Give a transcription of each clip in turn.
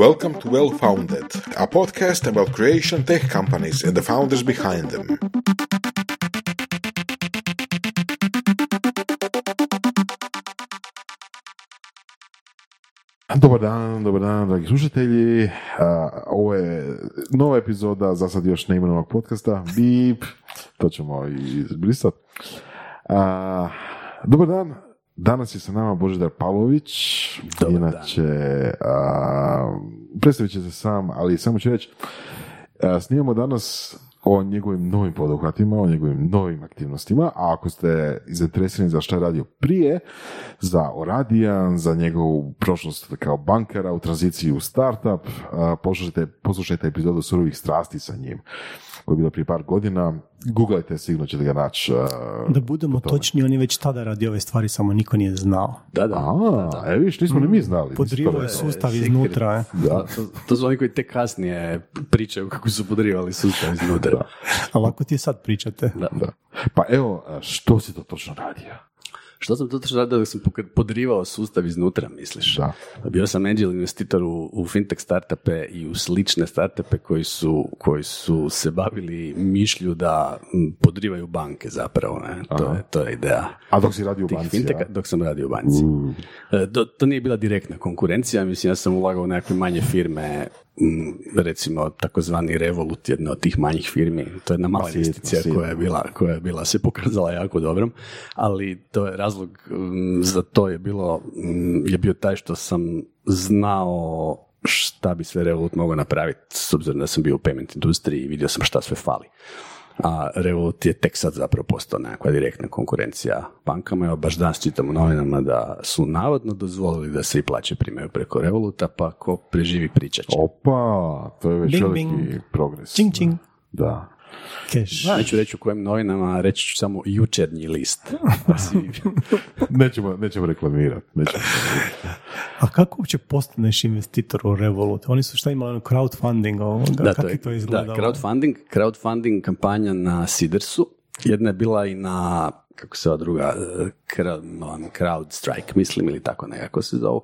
Welcome to Well Founded, a podcast about creation tech companies and the founders behind them. Dobar dan, dobar dan, dragi slušatelji. Ovo je nova epizoda, za sad još neimenovanog podcasta. Bip, to ćemo izbrisati. Dobar dan, danas je sa nama Božidar Pavlović. Dobar. Inače, a, predstavit će se sam, ali samo ću reći, a, snimamo danas o njegovim novim poduhvatima, o njegovim novim aktivnostima, a ako ste zainteresirani za šta je radio prije, za Oradijan, za njegovu prošlost kao bankara u tranziciji u startup, poslušajte, poslušajte epizodu Surovih strasti sa njim, koja je bila prije par godina. Googlajte, sigurno ćete ga naći. a, Da budemo točni, on je već tada radi ove stvari, samo niko nije znao. Da, da. A, e, viš, nismo ni mi znali. Podrivao je sustav secret. iznutra. e. Da. To, to su oni koji tek kasnije pričaju kako su podrivali sustav iznutra. Ali ako ti sad pričate, Da. Da. Pa evo, a, što si to točno radio? Što sam to radio dok sam podrivao sustav iznutra, misliš? Da. Bio sam angel investitor u, u fintech startupe i u slične startupe koji su, koji su se bavili mišlju da podrivaju banke zapravo. Ne? To, je, to je ideja. A dok si radio u banci, finteka, ja? dok sam radio u banci. E, To, to nije bila direktna konkurencija, mislim ja sam ulagao u nekakve manje firme, recimo takozvani Revolut, jedna od tih manjih firmi, to je jedna mala investicija koja je bila, koja je bila se pokazala jako dobrom, ali to je razlog m, za to je bilo, m, je bio taj što sam znao šta bi sve Revolut mogao napraviti, s obzirom da sam bio u payment industriji i vidio sam šta sve fali a Revolut je tek sad zapravo postao nekakva direktna konkurencija bankama. Evo, baš danas čitam u novinama da su navodno dozvolili da se i plaće primaju preko Revoluta, pa ko preživi pričat će. Opa, to je već Bing, veliki bing. progres. čing čing, Da. Cash. Neću reći u kojim novinama, reći ću samo jučernji list. Nećemo, nećemo reklamirati. Nećemo reklamirati. A kako uopće postaneš investitor u Revolut? Oni su šta imali ono crowdfunding ovoga? Da, kako to je, je to da, izgledalo? crowdfunding, crowdfunding kampanja na Sidersu, jedna je bila i na, kako se ova druga, eh, crowd, on, CrowdStrike, mislim, ili tako nekako se zovu.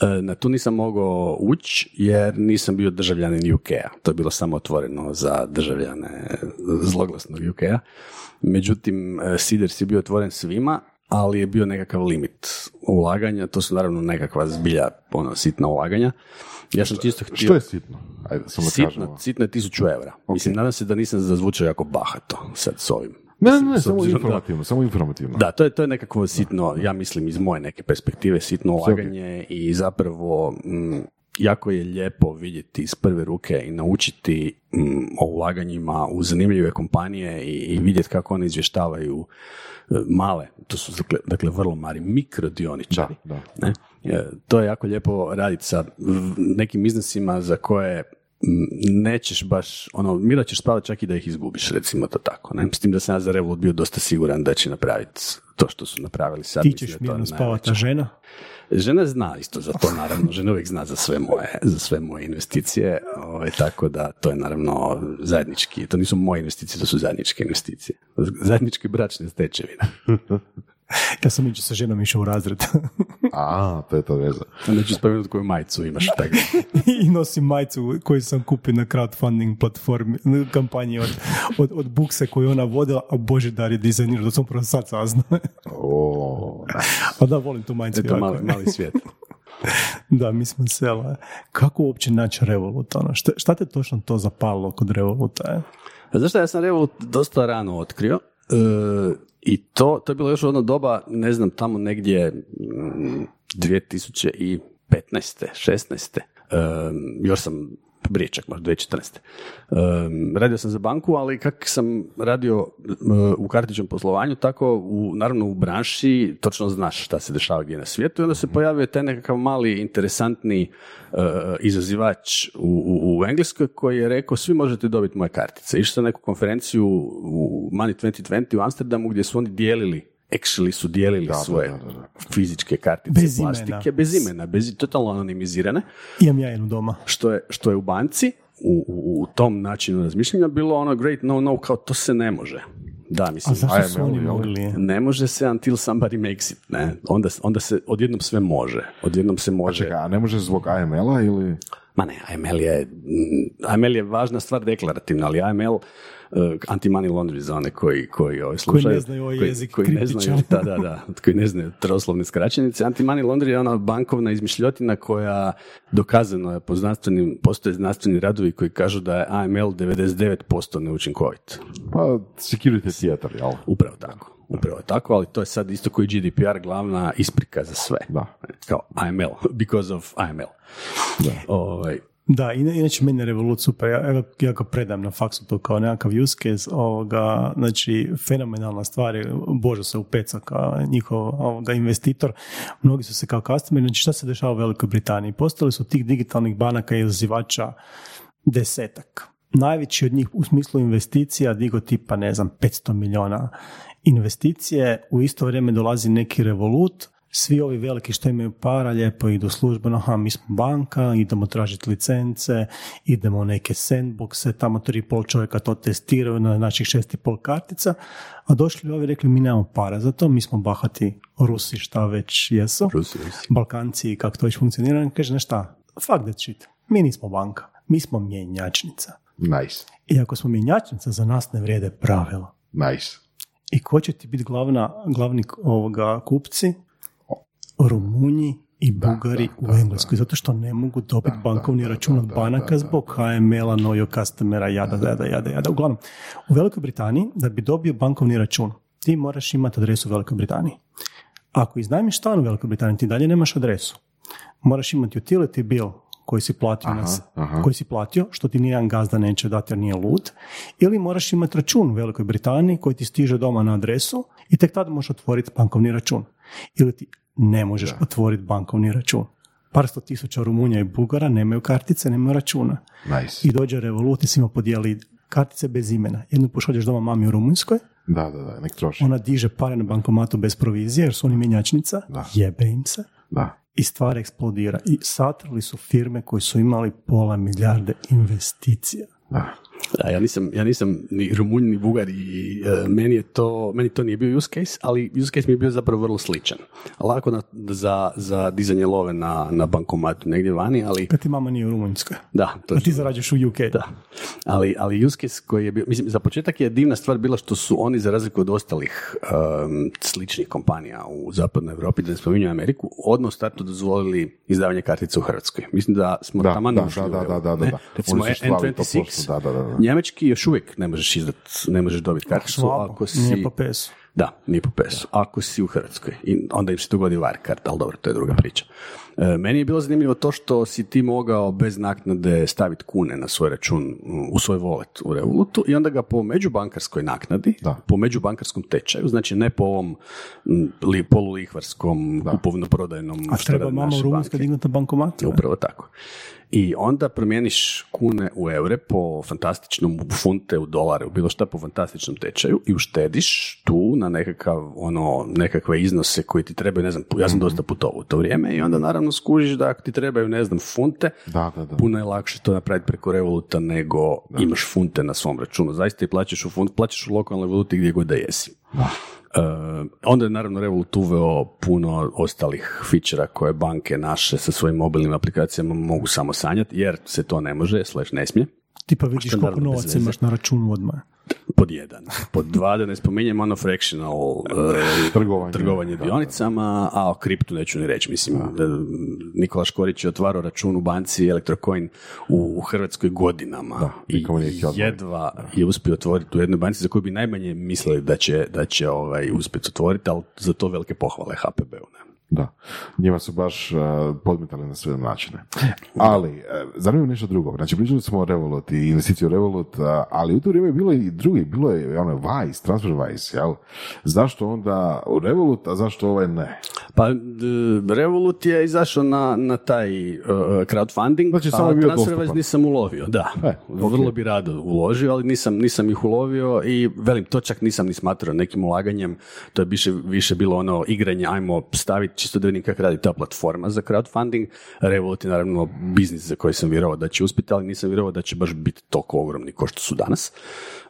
Eh, Na tu nisam mogao ući jer nisam bio državljanin UK-a. To je bilo samo otvoreno za državljane zloglasnog UK-a. Međutim, eh, Siders je bio otvoren svima, ali je bio nekakav limit ulaganja. To su naravno nekakva zbilja, ono, sitna ulaganja. Ja sam čisto htio... Što je sitno? Ajde, samo Sitno, kažemo. sitno je tisuću eura. Mislim, nadam se da nisam zazvučao jako bahato sad s ovim. Ne, ne, ne, samo obzirom da- informativno, samo informativno. Da, to je, to je nekakvo sitno, ja mislim iz moje neke perspektive, sitno ulaganje i zapravo mm, jako je lijepo vidjeti iz prve ruke i naučiti mm, o ulaganjima u zanimljive kompanije i, i vidjeti kako one izvještavaju male, to su dakle, dakle vrlo mali mikrodioničari. Da, Ne? E, To je jako lijepo raditi sa nekim iznosima za koje nećeš baš, ono, mira ćeš spavati čak i da ih izgubiš, recimo to tako. Ne? S tim da sam ja za Revolut bio dosta siguran da će napraviti to što su napravili sad. Ti ćeš da mirno spavati, žena? Žena zna isto za to, naravno. Žena uvijek zna za sve moje, za sve moje investicije, ovaj, tako da to je naravno zajednički, to nisu moje investicije, to su zajedničke investicije. Zajedničke bračne stečevine. Ja sam ići sa ženom išao u razred A, to je to veza. Neću spomenuti koju majicu imaš. Tako. i nosim majicu koju sam kupio na crowdfunding platformi, na kampanji od, od, od bukse koju ona vodila, a Božidar je dizajnirao, da sam prvo sad saznao. O, da. A da, volim tu majicu Eto, mali, mali svijet. Da, mi smo sela. Kako uopće naći Revolut? Ono? Šta, šta te točno to zapalilo kod Revoluta? Je? A Zašto ja sam Revolut dosta rano otkrio e, i to, to je bilo još u ono doba, ne znam, tamo negdje mm, 2015. 16. E, još sam prije čak možda 2014. Um, radio sam za banku, ali kak sam radio uh, u kartičnom poslovanju, tako u, naravno u branši točno znaš šta se dešava gdje na svijetu i onda se pojavio taj nekakav mali interesantni uh, izazivač u, u, u Engleskoj koji je rekao svi možete dobiti moje kartice. Išao sam na neku konferenciju u Money 2020 u Amsterdamu gdje su oni dijelili actually su dijelili da, svoje da, da, da. fizičke kartice Bez imena. plastike, bez imena, bez, totalno anonimizirane Imam ja jednu doma. što je, što je u banci u, u, u tom načinu razmišljanja bilo ono great no no kao to se ne može Da, A mislim, zašto su oni mogli? ne može se until somebody makes it, ne. Onda, onda se odjednom sve može. Odjednom se A može. čekaj, a ne može zbog AML-a ili... Ma ne, AML je, mm, AML je važna stvar deklarativna, ali AML uh, anti-money laundry za one koji, koji ovaj, slušaju. ne znaju ovaj koji, jezik koji ne kriptičan. znaju, da, da, da, koji ne znaju troslovne skraćenice. Anti-money laundry je ona bankovna izmišljotina koja dokazano je po znanstvenim, postoje znanstveni radovi koji kažu da je AML 99% neučinkovit. Pa, security theater, jel? Upravo tako. Upravo je tako, ali to je sad isto koji GDPR glavna isprika za sve. Da. Kao AML, because of AML. Ovaj, Da, ina- inače meni je Revolut super, ja, ja, ga- predam na faksu to kao nekakav use case, ovoga, znači fenomenalna stvar je, Božo se upeca kao njihov ovoga, investitor, mnogi su se kao customer, znači šta se dešava u Velikoj Britaniji? Postali su tih digitalnih banaka i izazivača desetak. Najveći od njih u smislu investicija digo tipa, ne znam, 500 milijuna investicije, u isto vrijeme dolazi neki revolut, svi ovi veliki što imaju para lijepo idu službeno, aha, mi smo banka, idemo tražiti licence, idemo u neke sandboxe, tamo tri pol čovjeka to testiraju na naših šest i pol kartica, a došli ovi rekli mi nemamo para za to, mi smo bahati Rusi šta već jesu, Rusi, Rusi. Balkanci, kako to već funkcionira, kaže, znaš šta, fuck that shit, mi nismo banka, mi smo mjenjačnica. Nice. I ako smo mjenjačnica, za nas ne vrijede pravila. Nice. I ko će ti biti glavna, glavni ovoga kupci? Rumunji i Bugari u Engleskoj, zato što ne mogu dobiti bankovni račun od banaka zbog HML-a, your customera, jada, jada, jada, jada. Uglavnom, u Velikoj Britaniji, da bi dobio bankovni račun, ti moraš imati adresu u Velikoj Britaniji. Ako iznajmiš stan u Velikoj Britaniji, ti dalje nemaš adresu. Moraš imati utility bill koji si platio, na s- koji si platio, što ti nijedan gazda neće dati jer nije lud, ili moraš imati račun u Velikoj Britaniji koji ti stiže doma na adresu i tek tada možeš otvoriti bankovni račun. Ili ti ne možeš otvoriti bankovni račun. Par sto tisuća Rumunja i Bugara nemaju kartice, nemaju računa. Nice. I dođe revolut i svima podijeli kartice bez imena. Jednu pošalješ doma mami u Rumunjskoj, Da, da, da, nek troši. ona diže pare na bankomatu bez provizije jer su oni mjenjačnica, Da. jebe im se Da. i stvar eksplodira. I satrali su firme koji su imali pola milijarde investicija. Da. Da, ja nisam, ja nisam ni Rumunj ni Bugar i e, meni je to, meni to nije bio use case, ali use case mi je bio zapravo vrlo sličan. Lako na, za, za dizanje love na, na bankomatu negdje vani, ali Kad ti mama nije u Rumunjskoj, da, to a ti zarađuješ u UK. Da, ali, ali use case koji je bio, mislim, za početak je divna stvar bila što su oni, za razliku od ostalih um, sličnih kompanija u zapadnoj Europi, da ne spominju Ameriku, odmah u startu dozvolili izdavanje kartica u Hrvatskoj. Mislim da smo Da, taman da, da, da, da, da, da. To N26, posto, da, da, da, da. Njemački još uvijek ne možeš izdat, ne možeš dobiti karticu ako si... nije po pesu. Da, nije po pesu. Ako si u Hrvatskoj. I onda im se dogodi Wirecard, ali dobro, to je druga priča. E, meni je bilo zanimljivo to što si ti mogao bez naknade staviti kune na svoj račun, u svoj wallet u Revolutu i onda ga po međubankarskoj naknadi, Da. po međubankarskom tečaju, znači ne po ovom li, polulihvarskom kupovno-prodajnom A treba mama naše u Rumunjskoj dignuti na bankomatu. Upravo tako. I onda promijeniš kune u eure po fantastičnom, funte, u dolare, u bilo šta po fantastičnom tečaju i uštediš tu na nekakav, ono, nekakve iznose koji ti trebaju, ne znam, ja sam dosta putovao u to vrijeme i onda naravno skužiš da ako ti trebaju, ne znam, funte, Da, da, da. puno je lakše to napraviti preko Revoluta nego imaš funte na svom računu. Zaista i plaćaš u funt, plaćaš u lokalnoj valuti gdje god da jesi. E, onda je naravno Revolut uveo puno ostalih fičera koje banke naše sa svojim mobilnim aplikacijama mogu samo sanjati, jer se to ne može, slash ne smije. Ti pa vidiš koliko novaca imaš na računu odmah. Pod jedan. Pod dva, da ne spominjem ono fractional e, Trgovanje. trgovanje dionicama, a o kriptu neću ni reći. Mislim, Nikola Škorić je otvarao račun u banci Elektrocoin u Hrvatskoj godinama i jedva je uspio otvoriti u jednoj banci za koju bi najmanje mislili da će, da će ovaj, uspjeti otvoriti, ali za to velike pohvale HPB-u. ne. Da, njima su baš uh, podmetali na sve načine. Ali, uh, zanima nešto drugo. Znači, pričali smo o Revolut i investiciju Revolut, uh, ali u to vrijeme je bilo i drugi, bilo je ono Vice, TransferWise, jel? Zašto onda u Revolut, a zašto ovaj ne? Pa d- Revolut je izašao na, na taj uh, crowdfunding, Znači, samo a bio TransferWise dostupan. nisam ulovio, da. E, Vrlo bi rado uložio, ali nisam, nisam ih ulovio i velim, to čak nisam ni smatrao nekim ulaganjem, to je više, više bilo ono igranje, ajmo staviti čisto da vidim kako radi ta platforma za crowdfunding. Revolut je naravno biznis za koji sam vjerovao da će uspjeti, ali nisam vjerovao da će baš biti toliko ogromni kao što su danas.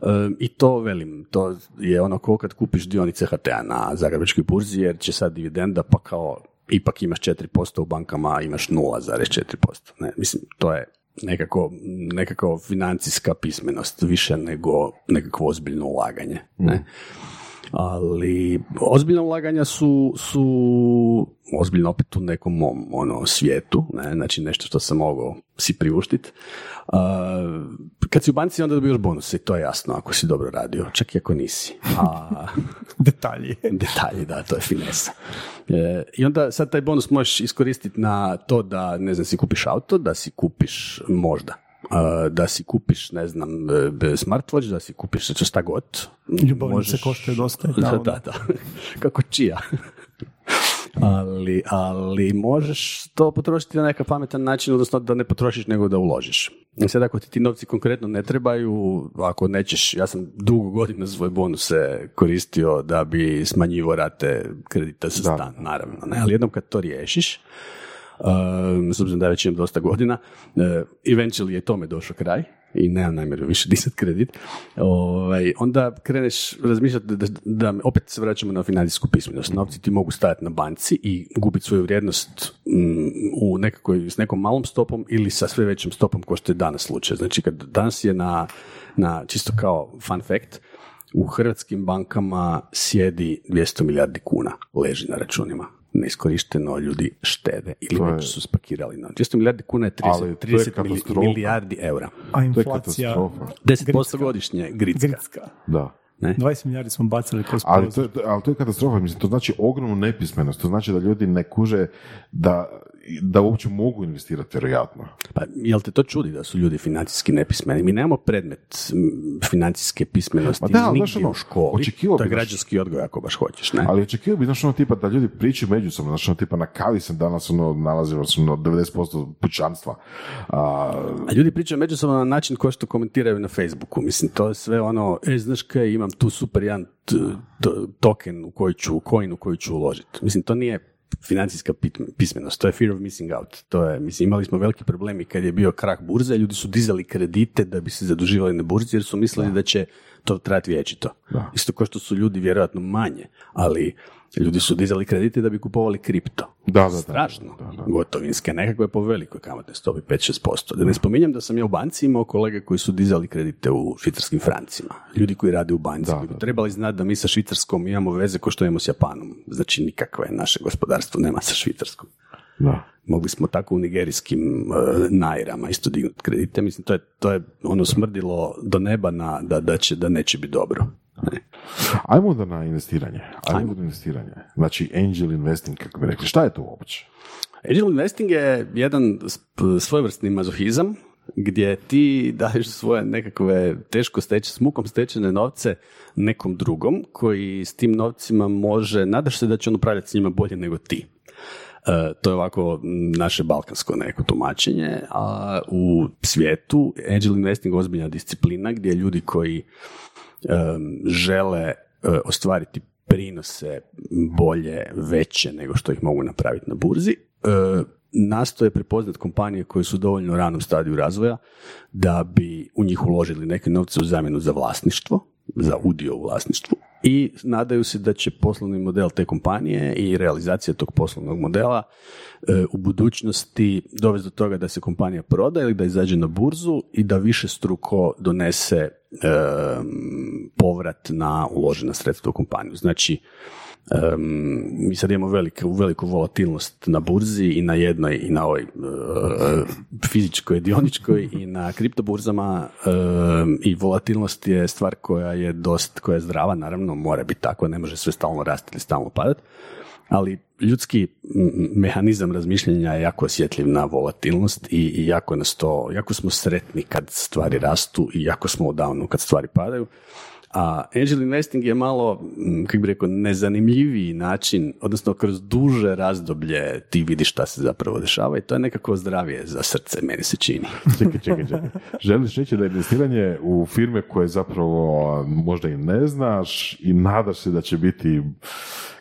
E, I to velim, to je ono ko kad kupiš dionice HT-a na Zagrebačkoj burzi, jer će sad dividenda, pa kao ipak imaš 4% u bankama, imaš 0,4%. Ne? Mislim, to je nekako, nekako financijska pismenost više nego nekakvo ozbiljno ulaganje. Ne? Ali ozbiljna ulaganja su, su ozbiljno opet u nekom mom ono, svijetu, ne? znači nešto što sam mogao si priuštiti. Uh, kad si u banci onda dobiješ bonuse i to je jasno ako si dobro radio, čak i ako nisi. A, Detalji. detalji, da, to je finesa. E, I onda sad taj bonus možeš iskoristiti na to da, ne znam, si kupiš auto, da si kupiš možda da si kupiš, ne znam, e, smartwatch, da si kupiš šta god. Ljubavnice koštaju dosta. Da, da, da. Kako čija. ali, ali možeš to potrošiti na neka pametan način, odnosno da ne potrošiš nego da uložiš. I sad ako ti ti novci konkretno ne trebaju, ako nećeš, ja sam dugo godina svoje bonuse koristio da bi smanjivo rate kredita za stan, naravno. Ne? Ali jednom kad to riješiš, s obzirom da već imam dosta godina, uh, eventually je tome došao kraj i nemam namjeru više disati kredit, ovaj, onda kreneš razmišljati da, da, opet se vraćamo na financijsku pismenost. Novci ti mogu stajati na banci i gubiti svoju vrijednost mm, u nekakoj, s nekom malom stopom ili sa sve većom stopom kao što je danas slučaj. Znači kad danas je na, na čisto kao fun fact, u hrvatskim bankama sjedi 200 milijardi kuna, leži na računima neiskorišteno ljudi štede ili To je- već su spakirali. No, 200 milijardi kuna je 30, Ali to je 30 mili- katastrofa. milijardi eura. A To je inflacija... katastrofa. 10% Gricka. godišnje, gricka. Gricka. Da. 20 milijardi smo bacili kroz Ali prozor. to, je, ali to je katastrofa, mislim, to znači ogromnu nepismenost, to znači da ljudi ne kuže da, da uopće mogu investirati, vjerojatno. Pa, jel te to čudi da su ljudi financijski nepismeni? Mi nemamo predmet financijske pismenosti Ma da, ali nigdje znaš ono, u školi. To je znaš- građanski odgoj ako baš hoćeš, ne? Ali očekivao bi, znaš, ono tipa da ljudi pričaju međusobno, znaš, ono tipa na kavi se danas ono nalazimo ono 90% pućanstva. A, A ljudi pričaju međusobno na način ko što komentiraju na Facebooku. Mislim, to je sve ono, e, znaš kaj, imam tu super jedan t- t- token u koji ću, coin u koji ću uložiti. Mislim, to nije financijska pismenost, to je fear of missing out. To je, mislim, imali smo veliki problemi kad je bio krah burze, ljudi su dizali kredite da bi se zaduživali na burzi jer su mislili da, će to trajati vječito. Isto kao što su ljudi vjerojatno manje, ali ljudi su dizali kredite da bi kupovali kripto. da, da, da. Strašno. Gotovinske, nekakve po velikoj kamatnoj stopi, 5-6%. Da ne spominjem da sam ja u banci imao kolege koji su dizali kredite u švicarskim francima. Ljudi koji rade u banci. Da, bi da. trebali znati da mi sa Švicarskom imamo veze ko što imamo s Japanom. Znači nikakve naše gospodarstvo nema sa Švicarskom. Da. Mogli smo tako u nigerijskim uh, najrama isto dignuti kredite. Mislim, to je, to je ono smrdilo do neba na, da, da, će, da neće biti dobro. Ajmo onda na investiranje. Ajmo, na investiranje. Znači, angel investing, kako bi rekli. Šta je to uopće? Angel investing je jedan svojevrsni mazohizam gdje ti daješ svoje nekakve teško steče, s mukom stečene novce nekom drugom koji s tim novcima može, nadaš se da će on upravljati s njima bolje nego ti. E, to je ovako naše balkansko neko tumačenje, a u svijetu angel investing ozbiljna disciplina gdje ljudi koji em, žele e, ostvariti prinose bolje, veće nego što ih mogu napraviti na burzi, e, nastoje prepoznati kompanije koje su u dovoljno ranom stadiju razvoja da bi u njih uložili neke novce u zamjenu za vlasništvo, za udio u vlasništvu i nadaju se da će poslovni model te kompanije i realizacija tog poslovnog modela e, u budućnosti dovesti do toga da se kompanija proda ili da izađe na burzu i da više struko donese e, povrat na uložena sredstva u kompaniju. Znači, em, mi sad imamo veliku, veliku volatilnost na burzi i na jednoj i na ovoj e, fizičkoj, dioničkoj i na kriptoburzama i volatilnost je stvar koja je dost, koja je zdrava, naravno mora biti tako, ne može sve stalno rasti ili stalno padati, ali ljudski mehanizam razmišljanja je jako osjetljiv na volatilnost i, jako nas to, jako smo sretni kad stvari rastu i jako smo downu kad stvari padaju. A angel investing je malo, m, kako bi rekao, nezanimljiviji način, odnosno kroz duže razdoblje ti vidiš šta se zapravo dešava i to je nekako zdravije za srce, meni se čini. Čekaj, čekaj, čekaj. Želiš reći da je investiranje u firme koje zapravo možda i ne znaš i nadaš se da će biti,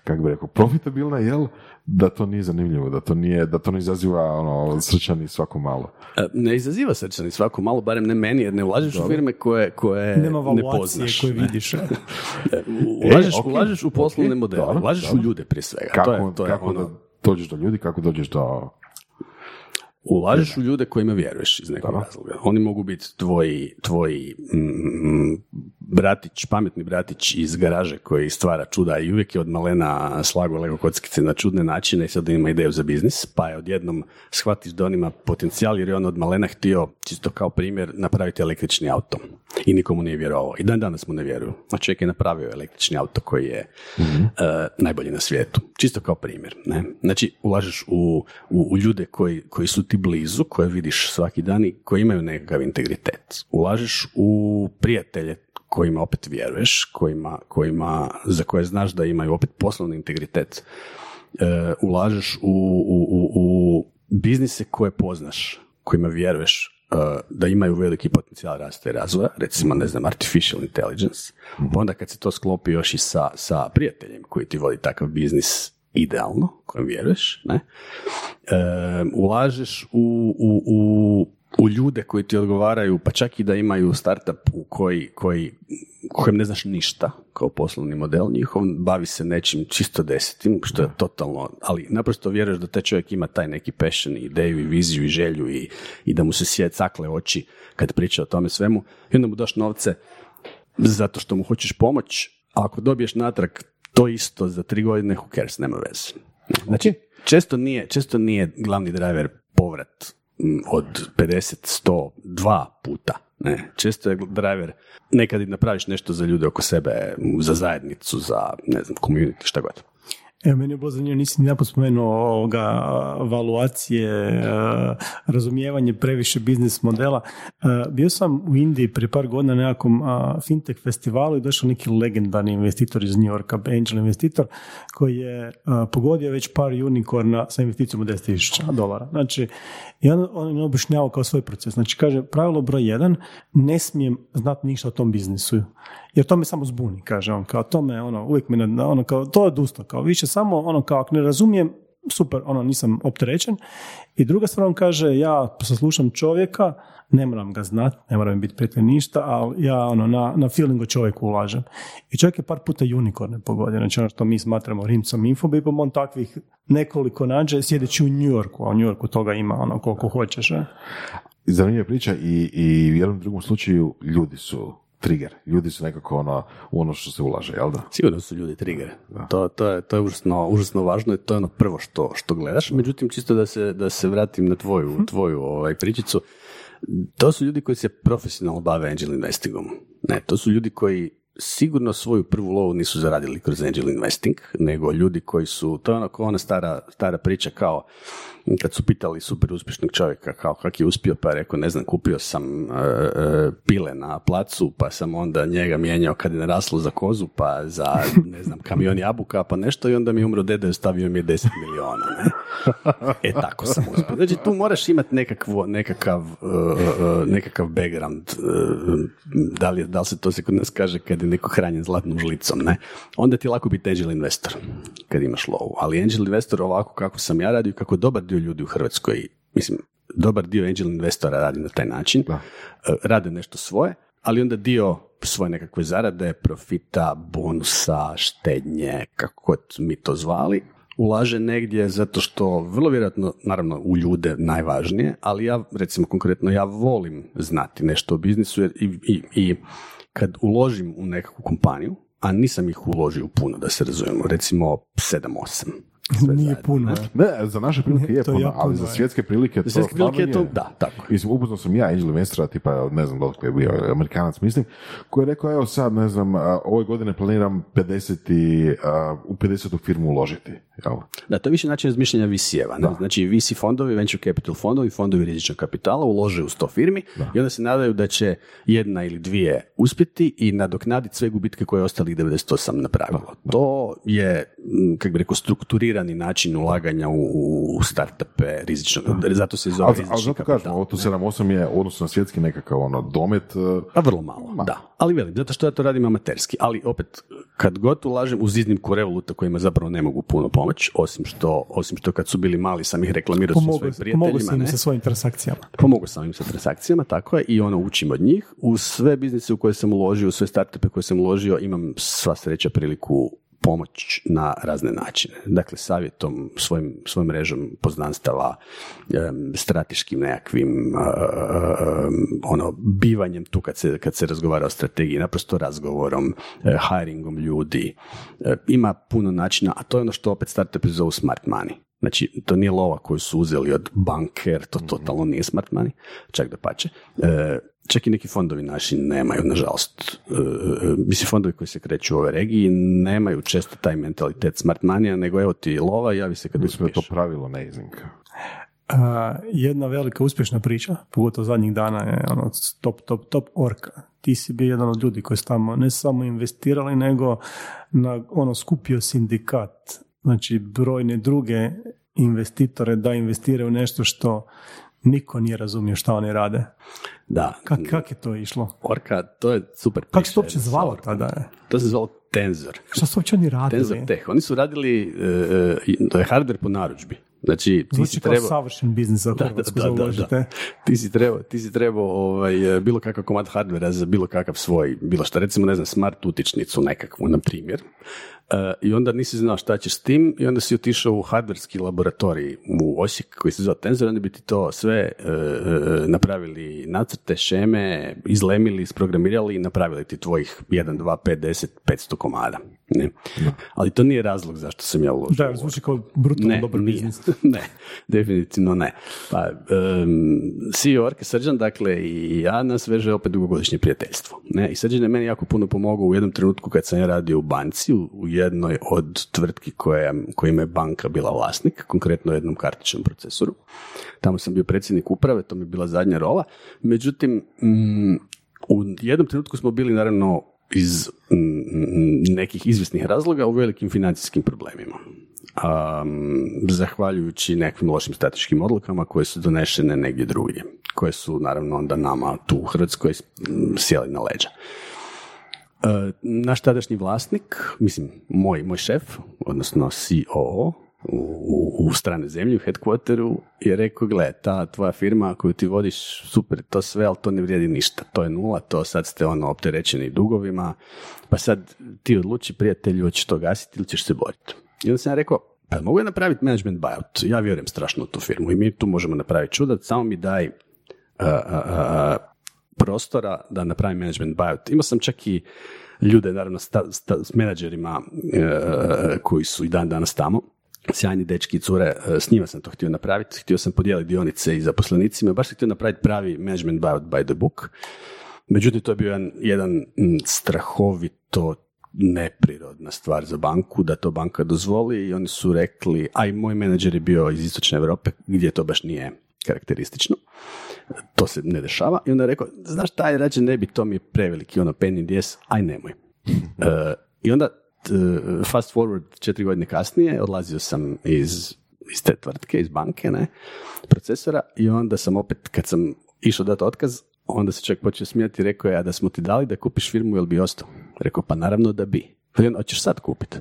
kako bi rekao, profitabilna, jel? Da to nije zanimljivo, da to nije, da to ne izaziva ono, srčani svako malo. E, Ne izaziva srčani svako malo, barem ne meni, jer ne ulažeš u firme koje, koje Nema ne poznaš. koje ne. vidiš. Ulažeš, E, ok, ulažeš u poslovne ok, modele, dobro, ulažeš dobro. u ljude prije svega. Kako, to je, to je kako ono, da dođeš do ljudi, kako dođeš do... Ulažeš u ljude kojima vjeruješ iz nekog razloga. Oni mogu biti tvoji, tvoji mm, bratić, pametni bratić iz garaže koji stvara čuda i uvijek je od malena slago lego kockice na čudne načine i sad ima ideju za biznis, pa je odjednom shvatiš da on ima potencijal jer je on od malena htio, čisto kao primjer, napraviti električni auto. I nikomu nije vjerovao. I dan danas mu ne vjeruju. A čovjek je napravio električni auto koji je mm najbolji na svijetu. Čisto kao primjer. Ne? Znači, ulažeš u, u, u ljude koji, koji su ti blizu, koje vidiš svaki dan i koji imaju nekakav integritet. Ulažeš u prijatelje kojima opet vjeruješ, kojima, kojima, za koje znaš da imaju opet poslovni integritet. E, ulažeš u, u, u, u biznise koje poznaš, kojima vjeruješ e, da imaju veliki potencijal rasta i razvoja, recimo, ne znam, artificial intelligence, pa onda kad se to sklopi još i sa, sa prijateljem koji ti vodi takav biznis idealno, kojem vjeruješ, ne, e, ulažeš u, u, u, u ljude koji ti odgovaraju, pa čak i da imaju startup u koji, koji, kojem ne znaš ništa kao poslovni model njihov, bavi se nečim čisto desetim, što je totalno, ali naprosto vjeruješ da taj čovjek ima taj neki passion, ideju i viziju i želju i, i da mu se sije cakle oči kad priča o tome svemu. I onda mu daš novce zato što mu hoćeš pomoć, a ako dobiješ natrag to isto za tri godine, who cares, nema veze. Znači, često nije, često nije glavni driver povrat od 50, 100, dva puta. Ne, često je driver, nekad i napraviš nešto za ljude oko sebe, za zajednicu, za, ne znam, community, šta god. Evo, meni je bilo zanimljivo, nisi ni spomenuo ovoga, valuacije, razumijevanje previše biznis modela. Bio sam u Indiji prije par godina na nekakvom fintech festivalu i došao neki legendarni investitor iz New Yorka, angel investitor, koji je pogodio već par unicorna sa investicijom od 10.000 dolara. Znači, i on, on je objašnjavao kao svoj proces. Znači, kaže, pravilo broj jedan, ne smijem znati ništa o tom biznisu jer to me samo zbuni, kaže on, kao to me, ono, uvijek me, ono, kao, to je dosta, kao više samo, ono, kao, ako ne razumijem, super, ono, nisam opterećen. I druga stvar, on kaže, ja saslušam čovjeka, ne moram ga znati, ne moram biti prijatelj ništa, ali ja, ono, na, na feelingu čovjeku ulažem. I čovjek je par puta unikorne pogodio, znači ono što mi smatramo rimcom infobipom, on takvih nekoliko nađe sjedeći u New Yorku, a u New Yorku toga ima ono koliko hoćeš. Ne? Zanimljiva priča i, i u jednom drugom slučaju ljudi su trigger. Ljudi su nekako ono, u ono što se ulaže, jel da? Sigurno su ljudi trigger. To, to, je, to je užasno, užasno važno i to je ono prvo što, što gledaš. Međutim, čisto da se, da se vratim na tvoju, mhm. tvoju ovaj, pričicu, to su ljudi koji se profesionalno bave angel investingom. Ne, to su ljudi koji sigurno svoju prvu lovu nisu zaradili kroz angel investing, nego ljudi koji su, to je ono ona stara, stara priča kao kad su pitali super uspješnog čovjeka kao kak je uspio, pa je rekao, ne znam, kupio sam e, e, pile na placu, pa sam onda njega mijenjao kad je naraslo za kozu, pa za, ne znam, kamion jabuka, pa nešto i onda mi je umro dede i stavio mi je 10 miliona, ne? E, tako sam uspio. Znači, tu moraš imati nekakvo, nekakav, uh, nekakav background, da, li, da li se to se kod nas kaže kad je neko hranjen zlatnom žlicom, ne? Onda ti lako biti angel investor kad imaš lovu, ali angel investor ovako kako sam ja radio, kako dobar dio ljudi u Hrvatskoj, mislim, dobar dio angel investora radi na taj način, da. E, rade nešto svoje, ali onda dio svoje nekakve zarade, profita, bonusa, štednje, kako mi to zvali, ulaže negdje zato što vrlo vjerojatno, naravno u ljude najvažnije, ali ja recimo konkretno ja volim znati nešto o biznisu jer i, i, i kad uložim u nekakvu kompaniju, a nisam ih uložio puno da se razumijemo, recimo 7-8 nije puno. Ne, za naše prilike je puno, ali za svjetske prilike to svjetske prilike je to, da, tako. Mislim, upoznao sam ja Angel Investora, tipa, ne znam, dok je bio Amerikanac, mislim, koji je rekao, evo sad, ne znam, ove godine planiram 50 u 50. firmu uložiti. Jel? Da, to je više način razmišljanja VC-eva. Ne? Znači, VC fondovi, venture capital fondovi, fondovi rizičnog kapitala ulože u 100 firmi i onda se nadaju da će jedna ili dvije uspjeti i nadoknaditi sve gubitke koje je ostalih 98 napravilo. To je, kako bi rekao, strukturirani način ulaganja u, u startupe rizičnog, zato se zove ali zato kažem, ovo tu 7-8 je odnosno na svjetski nekakav ono domet. A pa vrlo malo, da. Ali velim, zato što ja to radim amaterski. Ali opet, kad god ulažem uz iznimku Revoluta kojima zapravo ne mogu puno pomoć, osim što, osim što kad su bili mali sam ih reklamirao sa svojim prijateljima. Pomogu sam im sa svojim transakcijama. Pomogu sam im sa transakcijama, tako je, i ono učim od njih. U sve biznise u koje sam uložio, u sve startupe koje sam uložio, imam sva sreća priliku pomoć na razne načine. Dakle, savjetom, svojim, svojom mrežom poznanstava, strateškim nekakvim ono, bivanjem tu kad se, kad se razgovara o strategiji, naprosto razgovorom, e, hiringom ljudi. E, ima puno načina, a to je ono što opet startupi zovu smart money. Znači, to nije lova koju su uzeli od banker, to totalno nije smart money, čak da pače. E, čak i neki fondovi naši nemaju, nažalost. E, mislim, fondovi koji se kreću u ove regiji nemaju često taj mentalitet smart money nego evo ti lova, javi se kad Mislim to pravilo, ne iznimka. jedna velika uspješna priča, pogotovo zadnjih dana je ono top, top, top orka. Ti si bio jedan od ljudi koji su tamo ne samo investirali, nego na ono skupio sindikat znači brojne druge investitore da investiraju nešto što niko nije razumio šta oni rade. Da. Kak, kak je to išlo? Orka, to je super Kako se to uopće zvalo tada? To se zvalo Tenzor. Šta su uopće oni radili? Tenzor Tech. Oni su radili, uh, to je hardware po narudžbi. Znači, ti si trebao... savršen biznis za da, da, da, da, Ti si trebao, ti si trebao ovaj, bilo kakav komad hardvera za bilo kakav svoj, bilo što, recimo, ne znam, smart utičnicu nekakvu, na primjer. E, I onda nisi znao šta ćeš s tim i onda si otišao u hardverski laboratorij u Osijek koji se zove Tensor, onda bi ti to sve e, e, napravili nacrte, šeme, izlemili, isprogramirali i napravili ti tvojih 1, 2, 5, 10, 500 komada. Ne. Ali to nije razlog zašto sam ja uložio. Da, zvuči kao brutalno dobar biznis. ne, definitivno ne. Pa, um, CEO Orke Srđan, dakle, i ja nas veže opet dugogodišnje prijateljstvo. Ne? I Srđan je meni jako puno pomogao u jednom trenutku kad sam ja radio u banci, u jednoj od tvrtki koja, kojima je banka bila vlasnik, konkretno u jednom kartičnom procesoru. Tamo sam bio predsjednik uprave, to mi je bila zadnja rola. Međutim, mm, u jednom trenutku smo bili naravno iz mm, nekih izvisnih razloga u velikim financijskim problemima. Um, zahvaljujući nekim lošim strateškim odlukama koje su donešene negdje drugdje, koje su naravno onda nama tu u Hrvatskoj sjeli na leđa. Uh, naš tadašnji vlasnik, mislim moj, moj šef, odnosno COO, u, u strane zemlji, u headquarteru, je rekao, gle, ta tvoja firma koju ti vodiš, super, to sve, ali to ne vrijedi ništa. To je nula, to sad ste ono opterećeni dugovima, pa sad ti odluči prijatelju, hoćeš to gasiti ili ćeš se boriti. I onda sam ja rekao, pa mogu ja napraviti management buyout? Ja vjerujem strašno u tu firmu i mi tu možemo napraviti čuda, samo mi daj prostora da napravim management buyout. Imao sam čak i ljude, naravno, s menadžerima e, koji su i dan danas tamo, sjajni dečki i cure, e, s njima sam to htio napraviti, htio sam podijeliti dionice i zaposlenicima, baš sam htio napraviti pravi management buyout by the book. Međutim, to je bio jedan, jedan strahovito neprirodna stvar za banku, da to banka dozvoli i oni su rekli, a i moj menadžer je bio iz istočne Europe gdje to baš nije karakteristično. To se ne dešava. I onda je rekao, znaš taj rađe ne bi, to mi je preveliki, ono pen in aj nemoj. Uh, I onda fast forward četiri godine kasnije, odlazio sam iz, iz te tvrtke, iz banke, ne, procesora i onda sam opet, kad sam išao dati otkaz, onda se čovjek počeo smijati i rekao je, a da smo ti dali da kupiš firmu, jel bi ostao? Rekao, pa naravno da bi. Pa hoćeš sad kupiti.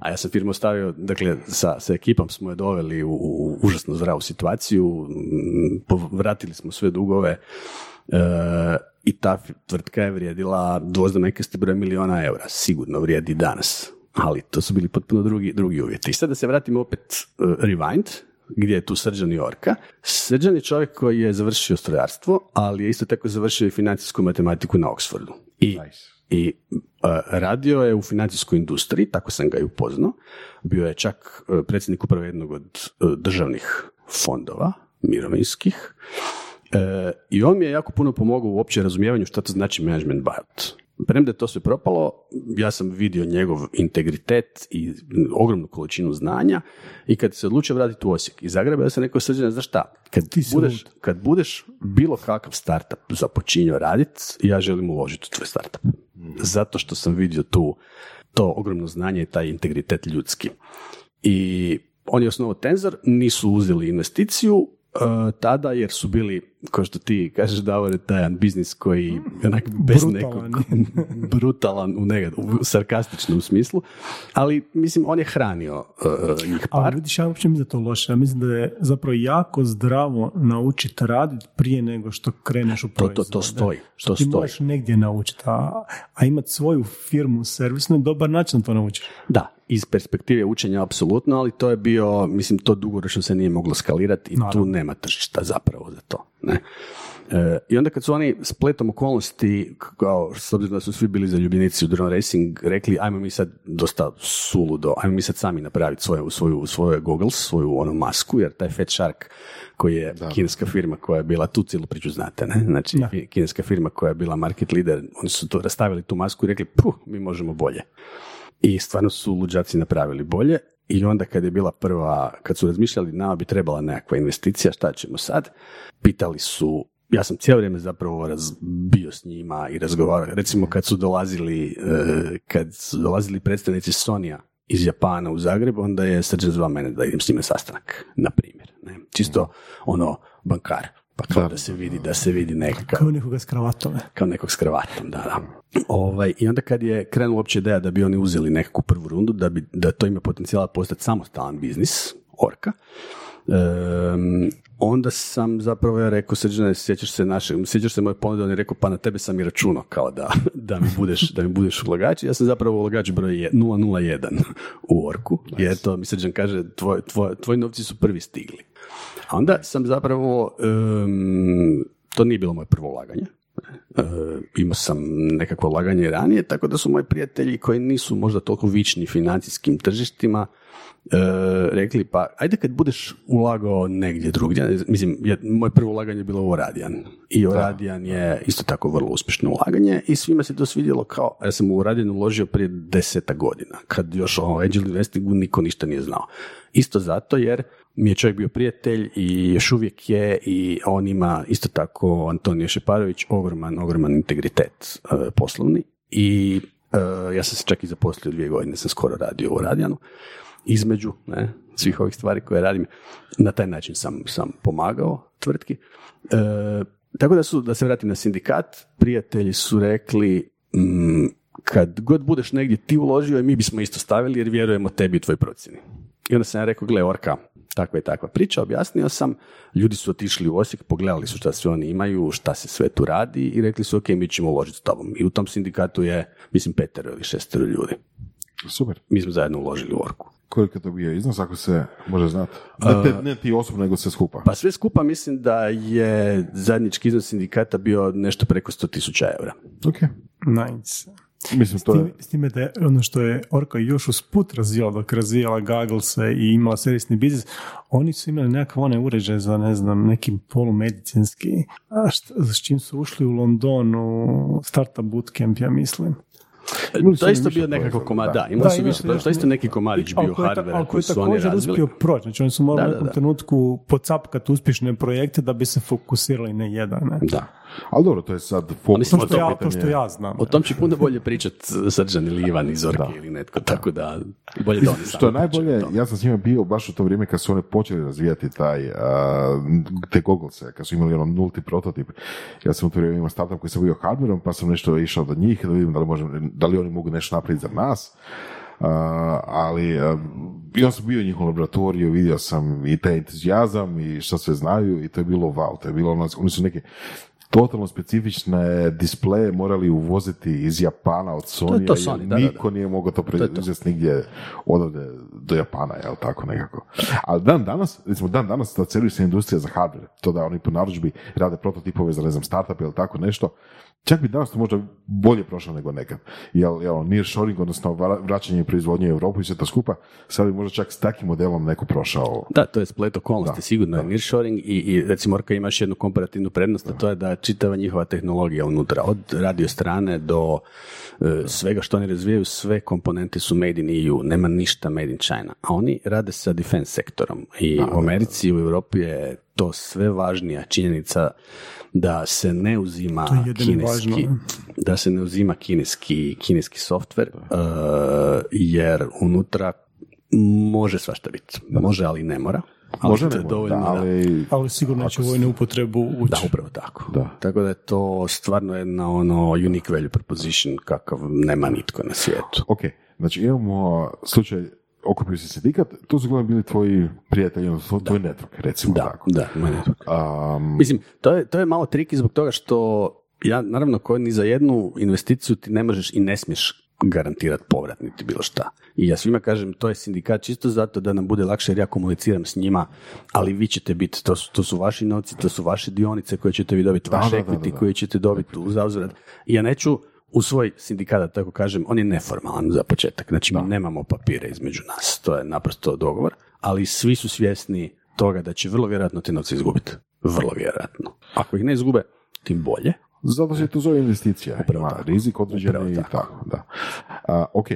A ja sam firmu stavio, dakle, sa, sa ekipom smo je doveli u, u užasno zdravu situaciju, vratili smo sve dugove e, i ta tvrtka je vrijedila dvoznamenkasti broj miliona eura, sigurno vrijedi danas. Ali to su bili potpuno drugi, drugi uvjeti. I sad da se vratimo opet uh, rewind, gdje je tu Srđan i Orka. Srđan je čovjek koji je završio strojarstvo, ali je isto tako završio i financijsku matematiku na Oxfordu. I, i radio je u financijskoj industriji, tako sam ga i upoznao. Bio je čak predsjednik uprave jednog od državnih fondova, mirovinskih. E, I on mi je jako puno pomogao u opće razumijevanju što to znači management buyout. Premda je to sve propalo, ja sam vidio njegov integritet i ogromnu količinu znanja i kad se odlučio vratiti u Osijek iz Zagreba, ja sam rekao srđane, znaš šta, kad, Ti budeš, kad budeš bilo kakav startup započinjao raditi, ja želim uložiti u tvoj startup. Zato što sam vidio tu to ogromno znanje i taj integritet ljudski. I on je osnovao Tenzor, nisu uzeli investiciju, uh, tada jer su bili, kao što ti kažeš Davore, taj jedan biznis koji onak bez Brutalan. nekog brutalan u, nega, u sarkastičnom smislu, ali mislim on je hranio uh, njih Ali par. vidiš, ja uopće mislim da je to loše. Ja mislim da je zapravo jako zdravo naučiti raditi prije nego što kreneš u To, to, proizvode. to stoji, Što to ti stoji. moraš negdje naučiti, a, a imati svoju firmu servisnu je dobar način da to naučiš. Da, iz perspektive učenja apsolutno, ali to je bio, mislim, to dugoročno se nije moglo skalirati i tu Naravno. nema tržišta zapravo za to. Ne? E, I onda kad su oni spletom okolnosti, kao s obzirom da su svi bili zaljubljenici u drone racing, rekli ajmo mi sad dosta suludo, ajmo mi sad sami napraviti svoju, svoju, svoje goggles, svoju onu masku, jer taj Fat Shark koji je kineska firma koja je bila, tu cijelu priču znate, ne? Znači, Da. kineska firma koja je bila market leader, oni su to rastavili tu masku i rekli, puh, mi možemo bolje. I stvarno su luđaci napravili bolje i onda kad je bila prva, kad su razmišljali nama bi trebala nekakva investicija, šta ćemo sad, pitali su, ja sam cijelo vrijeme zapravo raz, bio s njima i razgovarao, recimo kad su dolazili, e, kad su dolazili predstavnici Sonija iz Japana u Zagreb, onda je Srđan zvao mene da idem s njima sastanak, na primjer. Ne? Čisto ono, bankar, pa kao da se vidi, da se vidi nekakav Kao nekoga s kravatom. kao nekog s kravatom, da, da. Ovaj, I onda kad je krenula uopće ideja da bi oni uzeli nekakvu prvu rundu, da, bi, da to ima potencijala postati samostalan biznis, Orka, em, onda sam zapravo ja rekao, srđane, sjećaš se naše, sjećaš se moje ponude, on je rekao, pa na tebe sam i računao kao da, da, mi, budeš, da mi budeš ulagač. Ja sam zapravo ulagač broj je 001 u Orku, jer to mi srđan kaže, tvoj, tvoj, tvoji novci su prvi stigli. A onda sam zapravo, em, to nije bilo moje prvo ulaganje, E, imao sam nekakvo ulaganje ranije, tako da su moji prijatelji koji nisu možda toliko vični financijskim tržištima rekli pa ajde kad budeš ulagao negdje drugdje, mislim je, moje prvo ulaganje je bilo u Oradijan i Oradijan je isto tako vrlo uspješno ulaganje i svima se to svidjelo kao, ja sam u Oradijan uložio prije deseta godina, kad još o angel investingu niko ništa nije znao. Isto zato jer mi je čovjek bio prijatelj i još uvijek je i on ima isto tako Antonio Šeparović ogroman, ogroman integritet e, poslovni. I e, ja sam se čak i zaposlio dvije godine, sam skoro radio u Radijanu između ne, svih ovih stvari koje radim. Na taj način sam, sam pomagao tvrtki. E, tako da su, da se vratim na sindikat, prijatelji su rekli mm, kad god budeš negdje ti uložio i mi bismo isto stavili jer vjerujemo tebi i tvoj procjeni. I onda sam ja rekao, gle Orka, takva i takva priča, objasnio sam, ljudi su otišli u Osijek, pogledali su šta sve oni imaju, šta se sve tu radi i rekli su, ok, mi ćemo uložiti s tobom. I u tom sindikatu je, mislim, petero ili šestero ljudi. Super. Mi smo zajedno uložili u Orku. Koliko je to bio iznos, ako se može znati? Ne, te- ne ti osobno, nego sve skupa. Pa sve skupa mislim da je zajednički iznos sindikata bio nešto preko 100.000 eura. Ok. Nice. Mislim, S, to tim, je... s time da je ono što je Orka još usput razvijala dok razvijala Gagglese i imala servisni biznis, oni su imali nekakav onaj uređaj za, ne znam, neki polumedicinski, a šta, s čim su ušli u Londonu, startup bootcamp, ja mislim. Su To isto bio nekako komad, da. imali su više, to je isto neki komadić bio hardvera ali koji su oni također razvili. uspio proći. Znači oni su morali u trenutku pocapkati uspješne projekte da bi se fokusirali na jedan. Da. Ali dobro, to je sad fokus. mislim, To, što ja, to što ja znam. O tom će puno bolje pričat Srđan ili Ivan iz Orke ili netko, tako da bolje da Što je najbolje, ja sam s njima bio baš u to vrijeme kad su oni počeli razvijati taj, a, te gogolse, kad su imali ono nulti prototip. Ja sam u to vrijeme imao startup koji sam bio hardverom, pa sam nešto išao do njih da vidim da li, možem, da li oni mogu nešto napraviti za nas. A, ali a, ja sam bio u njihovom laboratoriju, vidio sam i taj entuzijazam i što sve znaju i to je bilo wow, to je bilo ono, oni su neke totalno specifične displeje morali uvoziti iz Japana od Sony, to Sony, da, da, da. niko nije mogao to proizvesti nigdje odavde do Japana, jel tako nekako. Ali dan danas, recimo dan danas ta servisna industrija za hardware, to da oni po narudžbi rade prototipove za ne znam startup ili tako nešto, čak bi danas to možda bolje prošlo nego nekad. Jel, jel nearshoring, odnosno vra- vraćanje proizvodnje u Europu i sve to skupa, sad bi možda čak s takvim modelom neko prošao. Da, to je splet okolnosti, Da, sigurno je. nearshoring i, i recimo Orka ima još jednu komparativnu prednost, a to je da čitava njihova tehnologija unutra, od radio strane do e, svega što oni razvijaju, sve komponente su made in EU, nema ništa made in China, a oni rade sa defense sektorom. I u Americi i u Europi je to sve važnija činjenica da se ne uzima kineski, važno. da se ne uzima kineski, kineski softver, e, jer unutra može svašta biti. Može, ali ne mora. ali Može ne, dovoljno, da, da. ali... Ali sigurno neće vojnu upotrebu ući. Da, upravo tako. Da. Tako da je to stvarno jedna ono unique value proposition kakav nema nitko na svijetu. Ok, znači imamo slučaj okupio se sindikat, to su uglavnom bili tvoji prijatelji, odnosno tvoj network, recimo Da, tako. da, ima network. Um, Mislim, to je, to je malo triki zbog toga što ja, naravno, ko ni za jednu investiciju ti ne možeš i ne smiješ garantirati povrat niti bilo šta. I ja svima kažem, to je sindikat čisto zato da nam bude lakše jer ja komuniciram s njima, ali vi ćete biti, to su, to su vaši novci, to su vaše dionice koje ćete vi dobiti, vaš equity da. koje ćete dobiti u zauzvrat. I ja neću u svoj sindikat, da tako kažem, on je neformalan za početak. Znači, mi nemamo papire između nas. To je naprosto dogovor, ali svi su svjesni toga da će vrlo vjerojatno te novce izgubiti. Vrlo vjerojatno. Ako ih ne izgube, tim bolje. Zato se to zove investicija. Ima tako. rizik određeni Upravo i tako. tako. da. A, ok,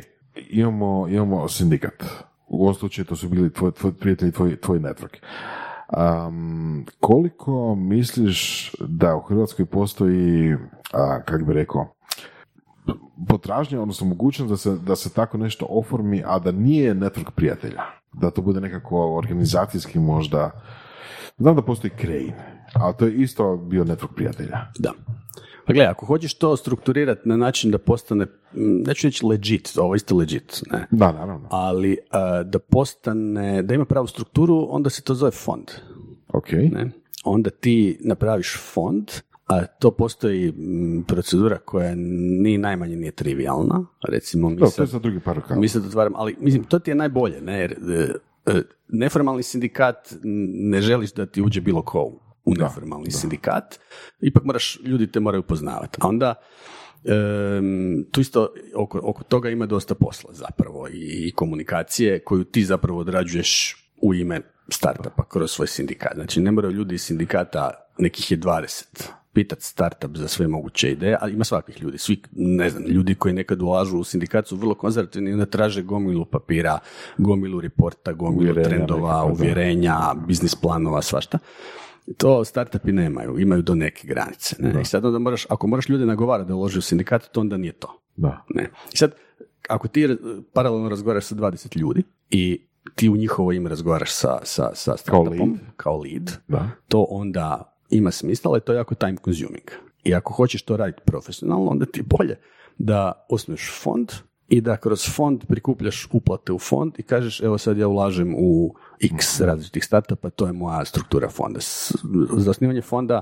imamo, imamo sindikat. U ovom slučaju to su bili tvoj, tvoj prijatelji, tvoj, tvoj network. Um, koliko misliš da u Hrvatskoj postoji, a, kako bi rekao, potražnja, odnosno mogućnost da se, da se tako nešto oformi, a da nije network prijatelja? Da to bude nekako organizacijski možda... Znam da postoji Crane, ali to je isto bio network prijatelja. Da. Pa gledaj, ako hoćeš to strukturirati na način da postane, neću reći legit, ovo isto legit, ne, Da, naravno. ali a, da postane, da ima pravu strukturu, onda se to zove fond. Ok. Ne? Onda ti napraviš fond, a to postoji procedura koja ni najmanje nije trivialna. Recimo, mi Da, to sad- je za drugi par mi sad otvaramo, ali mislim, to ti je najbolje, ne, jer e, e, neformalni sindikat ne želiš da ti uđe bilo ko u neformalni sindikat, ipak moraš, ljudi te moraju poznavati. A onda em, tu isto oko, oko toga ima dosta posla zapravo i, i komunikacije koju ti zapravo odrađuješ u ime startupa kroz svoj sindikat. Znači ne moraju ljudi iz sindikata, nekih je 20, pitat startup za sve moguće ideje, ali ima svakih ljudi. Svi, ne znam, ljudi koji nekad ulažu u sindikat su vrlo konzervativni i onda traže gomilu papira, gomilu reporta, gomilu Uvjerenja trendova, uvjerenja, biznis planova, svašta. To startupi nemaju, imaju do neke granice. Ne? I sad onda moraš, ako moraš ljude nagovarati da ulože u sindikat, to onda nije to. Da. Ne. I sad, ako ti paralelno razgovaraš sa 20 ljudi i ti u njihovo ime razgovaraš sa, sa, sa startupom, lead. kao lead, Da. to onda ima smisla, ali to je jako time consuming. I ako hoćeš to raditi profesionalno, onda ti je bolje da osnuješ fond i da kroz fond prikupljaš uplate u fond i kažeš evo sad ja ulažem u x različitih startupa, to je moja struktura fonda. Za osnivanje fonda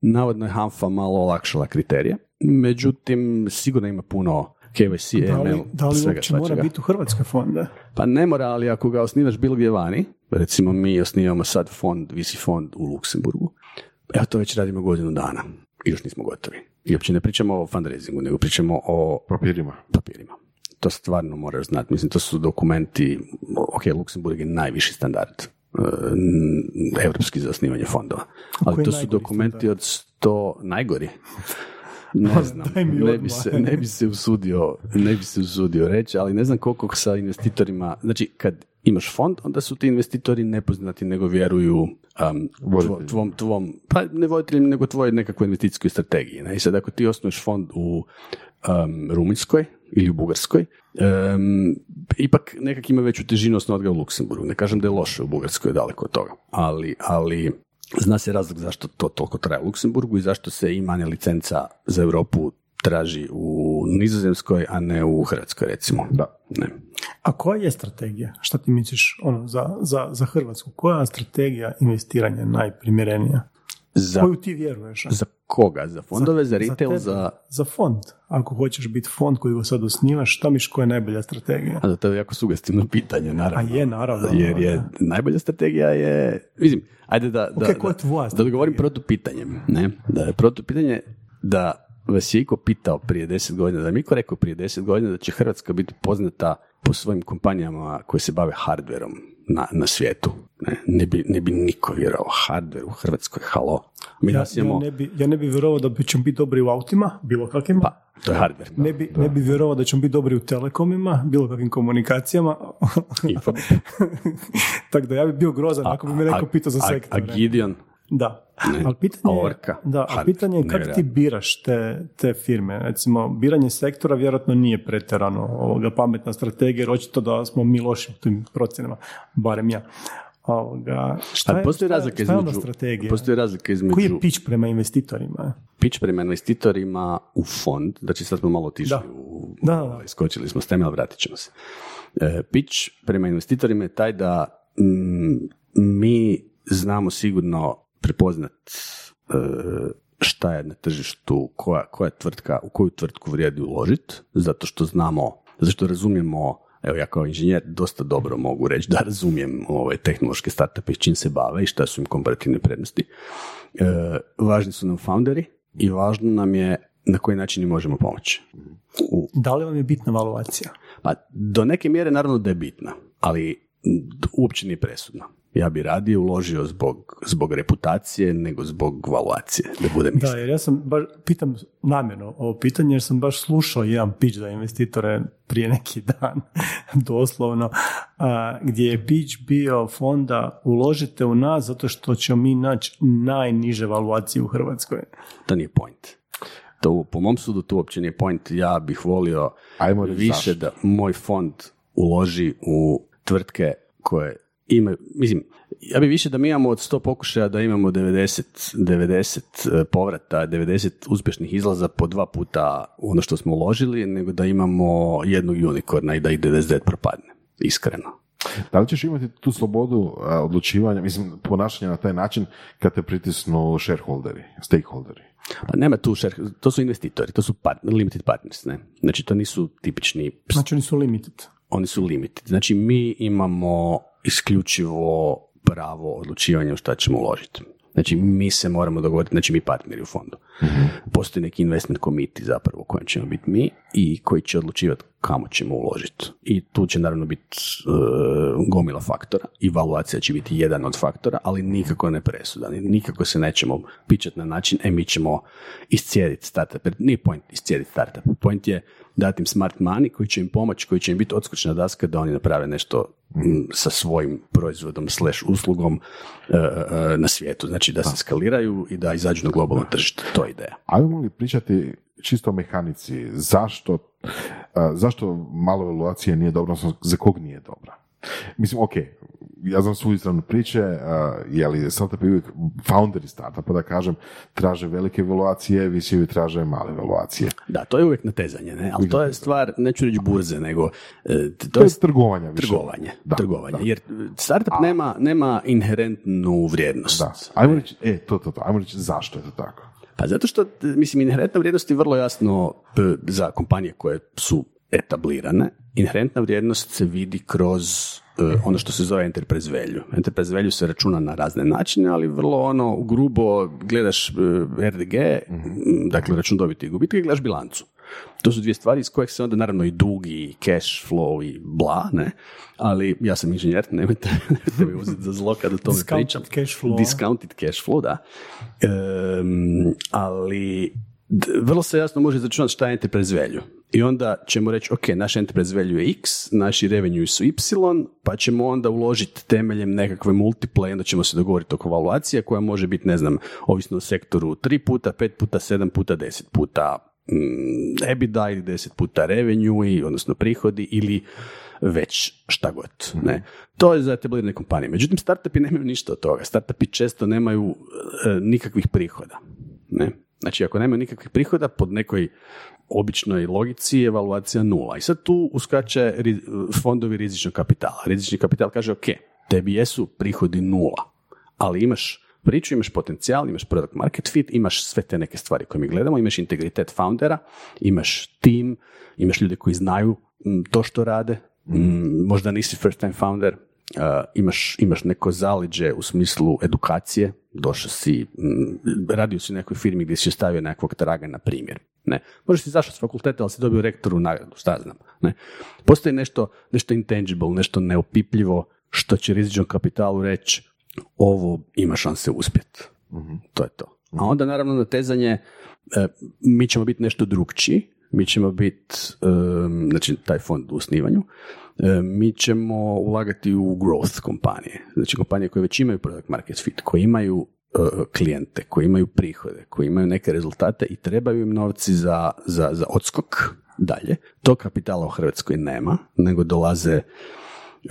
navodno je HANFA malo olakšala kriterije, međutim sigurno ima puno KYC, Da li, da li svega uopće mora biti u Hrvatskoj fonda? Pa ne mora, ali ako ga osnivaš bilo gdje vani, recimo mi osnivamo sad fond, visi fond u Luksemburgu, evo to već radimo godinu dana i još nismo gotovi. I uopće ne pričamo o fundraisingu, nego pričamo o Papirima. papirima. To stvarno moraju znati. Mislim, to su dokumenti, ok, Luksemburg je najviši standard e, europski za osnivanje fondova. Ali to su dokumenti standard? od sto najgori. Ne znam, Daj mi ne bi, se, ne bi se usudio, ne bi se usudio reći, ali ne znam koliko sa investitorima, znači kad imaš fond, onda su ti investitori nepoznati, nego vjeruju um, tvo- Voditelju. tvom, tvom, pa ne voditeljima, nego tvojoj nekakvoj investicijskoj strategiji. Ne? I sad ako ti osnuješ fond u um, Rumunjskoj ili u Bugarskoj, um, ipak nekak ima veću težinu osnovati ga u Luksemburgu. Ne kažem da je loše u Bugarskoj, daleko od toga. Ali, ali zna se razlog zašto to toliko traje u Luksemburgu i zašto se imanje licenca za Europu traži u Nizozemskoj, a ne u Hrvatskoj, recimo. Da. Ne. A koja je strategija? Šta ti misliš ono, za, za, za Hrvatsku? Koja je strategija investiranja najprimjerenija? Za, Koju ti vjeruješ? a? za koga? Za fondove, za, retail, tebe, za... za fond. Ako hoćeš biti fond koji go sad osnivaš, šta miš koja je najbolja strategija? A da, to je jako sugestivno pitanje, A naravno. je, naravno. Jer je najbolja strategija je, mislim, ajde da, da, Ok, koja je tvoja da, da odgovorim protupitanjem, ne? Da je protupitanje da vas je iko pitao prije deset godina, da mi iko rekao prije deset godina da će Hrvatska biti poznata po svojim kompanijama koje se bave hardverom na, na svijetu. Ne, ne, bi, ne bi niko vjerovao hardware u Hrvatskoj, halo. Mi Ja, ne bi, ja ne bi vjerovao da bi ćemo biti dobri u autima, bilo kakvim. pa, to je hardware. ne, bi, ne bi vjerovao da ćemo biti dobri u telekomima, bilo kakvim komunikacijama. Tako da ja bi bio grozan ako bi me neko pitao za a, sektor. a Gideon, Da. Ne. Ali pitanje, je- Orka. da, Hard. pitanje je kako ti biraš te, te firme. Recimo, biranje sektora vjerojatno nije pretjerano ovoga pametna strategija, jer očito da smo mi loši u tim procjenama, barem ja. Ovoga, šta je, postoji šta je- razlika šta je između, strategija? postoji razlika između Koji je pitch prema investitorima? pitch prema investitorima u fond, znači sad smo malo otišli Da. u, Da, da, da. ovaj, smo s teme, ali vratit ćemo se. E, pitch prema investitorima je taj da mm, mi znamo sigurno prepoznat e, šta je na tržištu, koja, koja tvrtka, u koju tvrtku vrijedi uložiti, zato što znamo, zato što razumijemo Evo ja kao inženjer dosta dobro mogu reći da razumijem ove tehnološke startupe i čim se bave i šta su im komparativne prednosti. E, važni su nam founderi i važno nam je na koji način im možemo pomoći. U, Da li vam je bitna valuacija? pa do neke mjere naravno da je bitna, ali uopće nije presudna. Ja bi radije uložio zbog, zbog reputacije nego zbog valuacije, da budem Da, jer ja sam baš, pitam namjerno ovo pitanje, jer sam baš slušao jedan pitch za investitore prije neki dan, doslovno, a, gdje je pitch bio fonda uložite u nas zato što ćemo mi naći najniže valuacije u Hrvatskoj. To nije point. To, po mom sudu to uopće nije point. Ja bih volio Ajmo više zašto. da moj fond uloži u tvrtke koje imaju, mislim, ja bi više da mi imamo od 100 pokušaja da imamo 90, 90 povrata, 90 uspješnih izlaza po dva puta ono što smo uložili, nego da imamo jednog unikorna i da ih 99 propadne. Iskreno. Da li ćeš imati tu slobodu a, odlučivanja, mislim, ponašanja na taj način kad te pritisnu shareholderi, stakeholderi? Pa nema tu, šer- to su investitori, to su part, limited partners, ne? Znači to nisu tipični Znači oni su limited. oni su limited. Znači mi imamo isključivo pravo odlučivanja u šta ćemo uložiti. Znači mi se moramo dogovoriti, znači mi partneri u fondu. Postoji neki investment committee zapravo u kojem ćemo biti mi i koji će odlučivati kamo ćemo uložiti. I tu će naravno biti e, gomila faktora i valuacija će biti jedan od faktora, ali nikako ne presudan. Nikako se nećemo pičati na način, e mi ćemo iscijediti startup. Nije point iscijediti startup. Point je dati im smart money koji će im pomoći, koji će im biti odskočna daska da oni naprave nešto m, sa svojim proizvodom slash uslugom e, e, na svijetu. Znači da se skaliraju i da izađu na globalno tržište. To je ideja. Ajmo li pričati čisto o mehanici, zašto, a, zašto malo evaluacija nije dobra, odnosno za kog nije dobra? Mislim, ok, ja znam svoju stranu priče, a, je li startup uvijek founderi startupa, da kažem, traže velike evaluacije, visijevi traže male evaluacije. Da, to je uvijek natezanje, ne? ali to je stvar, neću reći burze, nego e, to To je je trgovanja više. trgovanje. Da, trgovanje. da. Jer startup nema, nema inherentnu vrijednost. Da, ajmo reći, e, to, to, to, ajmo reći zašto je to tako. Pa zato što, mislim, inherentna vrijednost je vrlo jasno za kompanije koje su etablirane. Inherentna vrijednost se vidi kroz e, ono što se zove enterprise value. Enterprise value se računa na razne načine, ali vrlo ono, grubo gledaš e, RDG, m, dakle račun dobiti i gubitke, gledaš bilancu. To su dvije stvari iz kojih se onda naravno i dug i cash flow i bla, ne? Ali ja sam inženjer, nemojte, nemojte me uzeti za zlo kad o tome Discounted pričam. cash flow. Discounted cash flow, da. Em, ali vrlo se jasno može izračunati šta je enterprise value. I onda ćemo reći, ok, naš enterprise value je x, naši revenue su y, pa ćemo onda uložiti temeljem nekakve multiple onda ćemo se dogovoriti oko valuacije koja može biti, ne znam, ovisno o sektoru 3 puta, 5 puta, 7 puta, 10 puta EBITDA ili 10 puta revenue, i, odnosno prihodi ili već šta god. Ne. To je za etablirane kompanije. Međutim, startupi nemaju ništa od toga. Startupi često nemaju e, nikakvih prihoda. Ne. Znači, ako nemaju nikakvih prihoda, pod nekoj običnoj logici je evaluacija nula. I sad tu uskače ri- fondovi rizičnog kapitala. Rizični kapital kaže, ok, tebi jesu prihodi nula, ali imaš priču, imaš potencijal, imaš product market fit, imaš sve te neke stvari koje mi gledamo, imaš integritet foundera, imaš tim, imaš ljude koji znaju to što rade, mm, možda nisi first time founder, uh, imaš, imaš neko zaliđe u smislu edukacije, došao si, mm, radio si u nekoj firmi gdje si ostavio nekakvog traga na primjer. Ne. Možda si zašao s fakulteta, ali si dobio rektoru nagradu, šta znam. Ne. Postoji nešto, nešto intangible, nešto neopipljivo što će rizičnom kapitalu reći ovo ima šanse uspjeti. To je to. A onda naravno natezanje, e, mi ćemo biti nešto drugčiji, mi ćemo biti, em, znači taj fond u osnivanju, e, mi ćemo ulagati u growth kompanije, znači kompanije koje već imaju product market fit, koje imaju e, klijente, koji imaju prihode, koji imaju neke rezultate i trebaju im novci za, za, za odskok dalje. To kapitala u Hrvatskoj nema, nego dolaze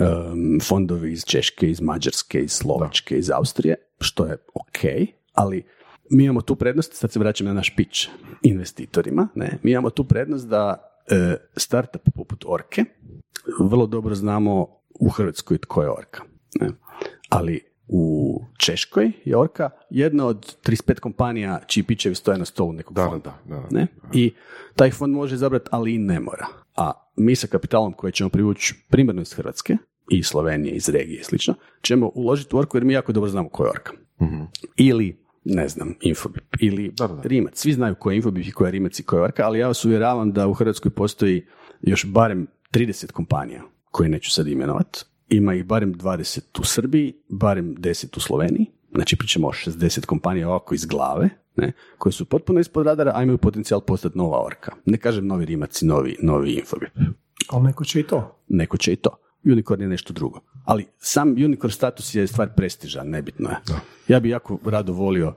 um, fondovi iz Češke, iz Mađarske, iz Slovačke, iz Austrije, što je ok, ali mi imamo tu prednost, sad se vraćam na naš pitch investitorima, ne? mi imamo tu prednost da e, startup poput Orke, vrlo dobro znamo u Hrvatskoj tko je Orka. Ne? Ali u Češkoj je Orka jedna od 35 kompanija čiji pićevi stoje na stolu nekog Da, fonda. da, da. Ne? I taj fond može izabrati, ali i ne mora. A mi sa kapitalom koje ćemo privući primarno iz Hrvatske i Slovenije, iz regije i slično, ćemo uložiti u Orku jer mi jako dobro znamo ko je Orka. Ili, ne znam, Infobip, ili Da, da, da. Rimac. Svi znaju ko je Infobip i ko je Rimac i ko je Orka, ali ja vas uvjeravam da u Hrvatskoj postoji još barem 30 kompanija koje neću sad imenovat. Ima ih barem 20 u Srbiji, barem 10 u Sloveniji. Znači pričamo o 60 kompanija ovako iz glave, ne, koje su potpuno ispod radara, a imaju potencijal postati nova orka. Ne kažem novi Rimac i novi, novi Infobip. Ali neko će i to. Neko će i to. Unicorn je nešto drugo. Ali sam unicorn status je stvar prestiža, nebitno je. Ja bi jako rado volio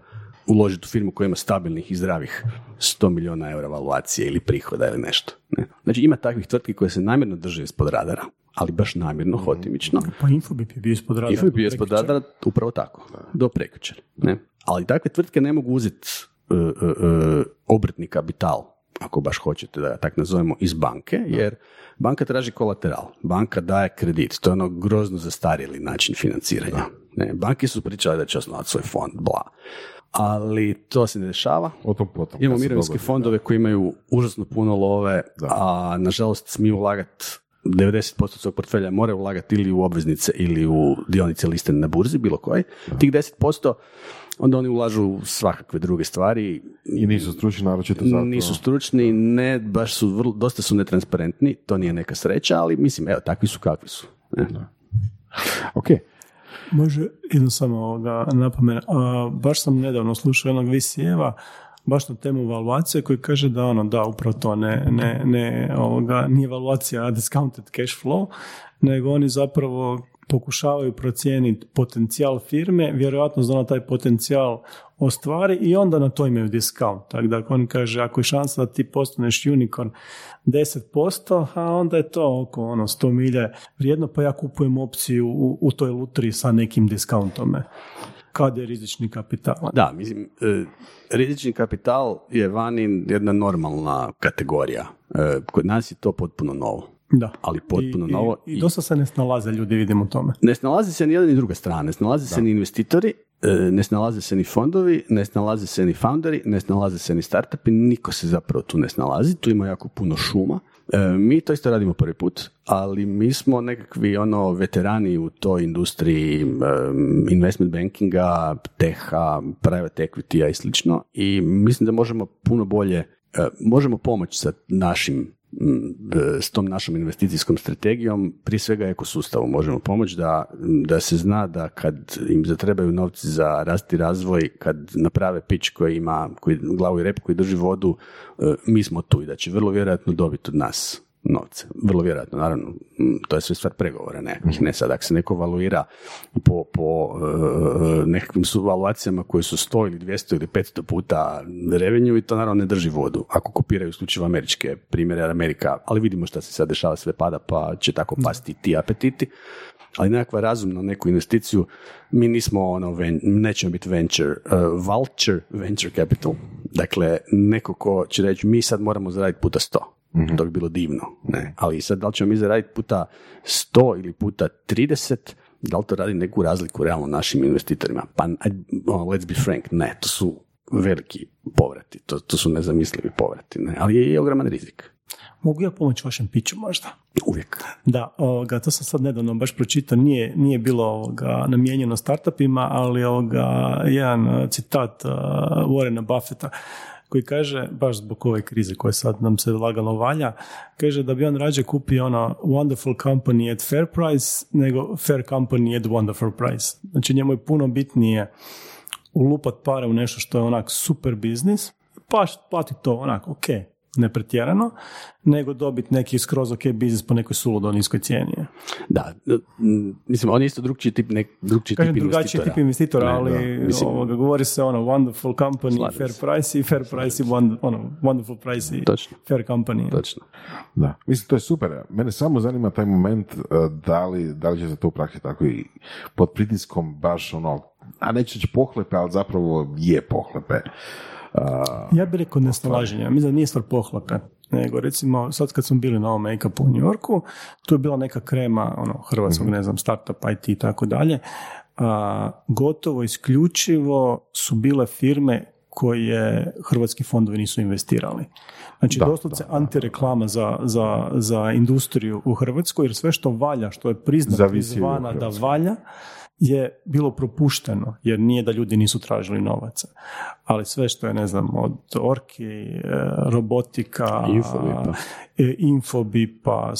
uložiti u firmu koja ima stabilnih i zdravih 100 milijuna eura valuacije ili prihoda ili nešto. Ne? Znači ima takvih tvrtki koje se namjerno drže ispod radara, ali baš namjerno, hotimično. Pa Infobip je bio ispod radara. Info je bio ispod radara upravo tako, do prekjučer. Ne? Ali takve tvrtke ne mogu uzeti uh, uh, uh, obrtni kapital, ako baš hoćete da ga tak nazovemo, iz banke, jer banka traži kolateral, banka daje kredit, to je ono grozno zastarjeli način financiranja. Ne, banke su pričale da će osnovati svoj fond, bla. Ali to se ne dešava. O tom potom. Imamo mirovinske dogodi, fondove koji imaju užasno puno love, a nažalost smiju ulagati 90% svog portfelja moraju ulagati ili u obveznice ili u dionice listene na burzi, bilo koje. Tih 10% onda oni ulažu u svakakve druge stvari, I nisu stručni, naročito zato. nisu stručni, ne, baš su, vrlo, dosta su netransparentni, to nije neka sreća, ali mislim, evo, takvi su kakvi su. Ne? Ok, Može, idem samo ovoga baš sam nedavno slušao jednog VC-eva, baš na temu valuacije koji kaže da ono, da, upravo to ne, ne, ne ovoga, nije valuacija discounted cash flow, nego oni zapravo pokušavaju procijeniti potencijal firme, vjerojatno da ona taj potencijal ostvari i onda na to imaju discount. Tako da on kaže, ako je šansa da ti postaneš unicorn 10%, a onda je to oko ono 100 milje vrijedno, pa ja kupujem opciju u, u toj lutri sa nekim discountom. Kad je rizični kapital? Da, mislim, e, rizični kapital je vani jedna normalna kategorija. E, kod nas je to potpuno novo. Da. Ali potpuno I, novo. I, i dosta se ne snalaze ljudi, vidimo u tome. Ne snalazi se ni jedna ni druga strana, ne snalaze se ni investitori, e, ne snalaze se ni fondovi, ne snalaze se ni founderi, ne snalaze se ni startupi, niko se zapravo tu ne snalazi, tu ima jako puno šuma. E, mi to isto radimo prvi put, ali mi smo nekakvi ono veterani u toj industriji e, investment bankinga, teha, private equity i slično i mislim da možemo puno bolje, e, možemo pomoći sa našim s tom našom investicijskom strategijom, prije svega ekosustavu možemo pomoći da, da se zna da kad im zatrebaju novci za rast i razvoj, kad naprave pitch koji ima koji, glavu i rep koji drži vodu, e, mi smo tu i da će vrlo vjerojatno dobiti od nas novce. Vrlo vjerojatno, naravno, to je sve stvar pregovora nekakvih, ne sad, ako se neko valuira po, po e, nekakvim su valuacijama koje su 100 ili 200 ili 500 puta revenju i to naravno ne drži vodu. Ako kopiraju isključivo američke primjere, jer Amerika, ali vidimo šta se sad dešava, sve pada, pa će tako pasti i ti apetiti. Ali nekakva razumna neku investiciju, mi nismo ono, ven, nećemo biti venture, uh, vulture venture capital. Dakle, neko ko će reći, mi sad moramo zaraditi puta 100. To bi bilo divno. Ne? Ali sad, da li ćemo mi zaraditi puta 100 ili puta 30, da li to radi neku razliku realno našim investitorima? Pa, aj- ono, let's be frank, ne, to su veliki povrati, to, to su nezamislivi povrati, ne? ali je i ogroman rizik. Mogu ja pomoći vašem piću možda? Uvijek. Da, ovoga, to sam sad nedavno baš pročitao, nije, nije bilo ovoga, namijenjeno startupima, ali ovoga, jedan uh, citat uh, Warrena Buffetta koji kaže, baš zbog ove krize koja sad nam se lagano valja, kaže da bi on rađe kupio ono wonderful company at fair price nego fair company at wonderful price. Znači njemu je puno bitnije ulupat pare u nešto što je onak super biznis, pa plati to onak, ok, ne pretjerano, nego dobiti neki skroz ok biznis po nekoj suludo niskoj cijeni. Da, mislim, on je isto drugčiji tip, nek, drugčiji Kažem tip drugačiji investitora. tip investitora, Ne, ali da, mislim- ovoga, govori se ono wonderful company, Slažem fair price i fair price i ono, wonderful price i Točno. fair company. Točno. Da, mislim, to je super. Mene samo zanima taj moment uh, da li, da li će se to u praksi tako i pod pritiskom baš ono, a neće reći pohlepe, ali zapravo je pohlepe. Ja bih rekao nesnalaženja. Mislim da nije stvar pohlepe. Nego recimo, sad kad smo bili na ovom make-upu u New Yorku, tu je bila neka krema ono, hrvatskog, ne znam, startup, IT i tako dalje. A, gotovo isključivo su bile firme koje hrvatski fondovi nisu investirali. Znači, Da, doslovce antireklama za, za, za industriju u Hrvatskoj, jer sve što valja, što je priznato izvana da valja, je bilo propušteno, jer nije da ljudi nisu tražili novaca. Ali sve što je, ne znam, od orki, e, robotika, Infobipa. e, infobipa,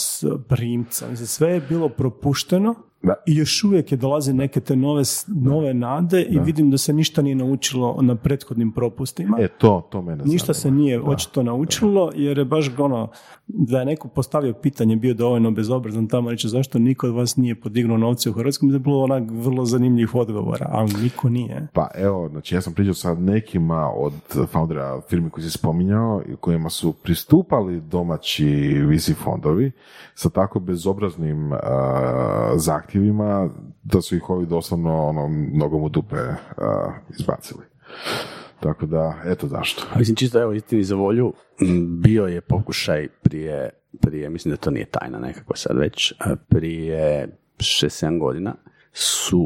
primca, mislim, sve je bilo propušteno Da. i još uvijek je dolaze neke te nove, nove nade i vidim da se ništa nije naučilo na prethodnim propustima. e, to, to mene Ništa se nije očito naučilo, jer je baš ono, da je neko postavio pitanje, bio dovoljno bezobrazan tamo reći zašto niko od vas nije podignuo novce u Hrvatskom, da je bilo onak vrlo zanimljivih odgovora, ali niko nije. Pa evo, znači ja sam pričao sa nekima od foundera firmi koji si spominjao i kojima su pristupali domaći VC fondovi sa tako bezobraznim uh, zahtjevima da su ih ovi doslovno ono, nogom u dupe uh, izbacili. Tako da, eto zašto. A Mislim, čisto evo istini za volju, bio je pokušaj prije, prije, mislim da to nije tajna nekako sad već, a prije 6-7 godina su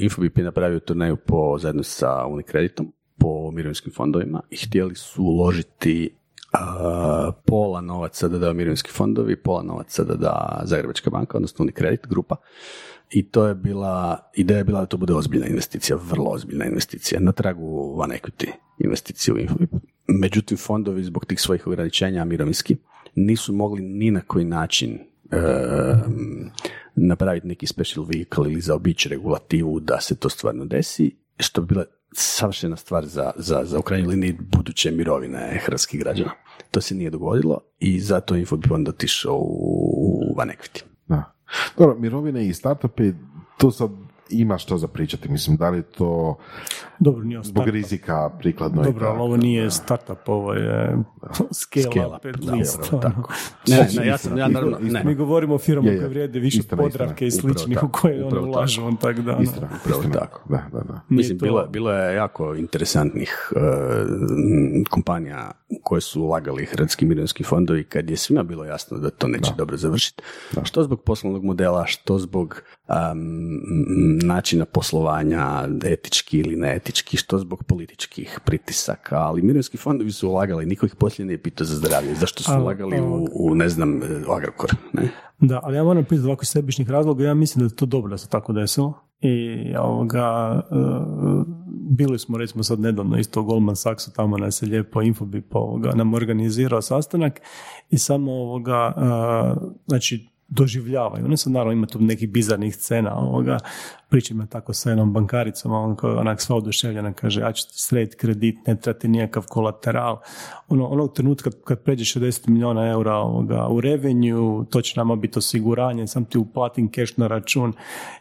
Infobip je napravio turneju po, zajedno sa Unikreditom po mirovinskim fondovima i htjeli su uložiti pola novaca da daju mirovinski fondovi, pola novaca da da Zagrebačka banka, odnosno Unicredit grupa. I to je bila, ideja je bila da to bude ozbiljna investicija, vrlo ozbiljna investicija, na tragu van equity investicije u Infobip. Međutim, fondovi zbog tih svojih ograničenja mirovinski nisu mogli ni na koji način em, napraviti neki special vehicle ili zaobići regulativu da se to stvarno desi, što bi bila savršena stvar za, za, za u krajnjoj liniji buduće mirovine hrvatskih građana. To se nije dogodilo i zato je Infobip otišao u van equity. Da. Dobro, mirovine i startupi, tu sad ima što za pričati. Mislim, da li to Dobro, nije zbog rizika prikladno i Dobro, ali ovo nije startup, ovo je scale, Scale up, da, upravo ono. tako. Ne, ne, ne, ja sam, ja naravno, ne. Mi govorimo o firmama Je, je. koje vrijede više Istina, podravke i istina. sličnih Upravo u koje ono upravo ulažu, on tak da. ono. Istina, Upravo istina. tako. Da, da, da. Mislim, to- bilo, bilo je jako interesantnih e, kompanija koje su ulagali hrvatski mirovinski fondovi kad je svima bilo jasno da to neće dobro završiti. Što zbog poslovnog modela, što zbog am, načina poslovanja, etički ili neetički, što zbog političkih pritisaka, ali mirovinski fondovi su ulagali, niko ih poslije nije pitao za zdravlje. Zašto su Ali, ulagali u, u, ne znam, u Agrokor? Ne? Da, ali ja moram pitati ovako iz razloga, ja mislim da je to dobro da se tako desilo. I ovoga, e, bili smo recimo sad nedavno isto u Goldman Sachsu, tamo nas je lijepo Infobip ovoga, nam organizirao sastanak i samo ovoga, e, znači doživljavaju. Ne sad naravno ima tu nekih bizarnih scena ovoga, pričam ja tako sa jednom bankaricom, on onak sva oduševljena kaže, ja ću ti srediti kredit, ne treba ti nikakav kolateral. Ono, onog trenutka kad, kad pređe 60 milijuna eura ovoga, u revenju, to će nama biti osiguranje, sam ti uplatim keš na račun.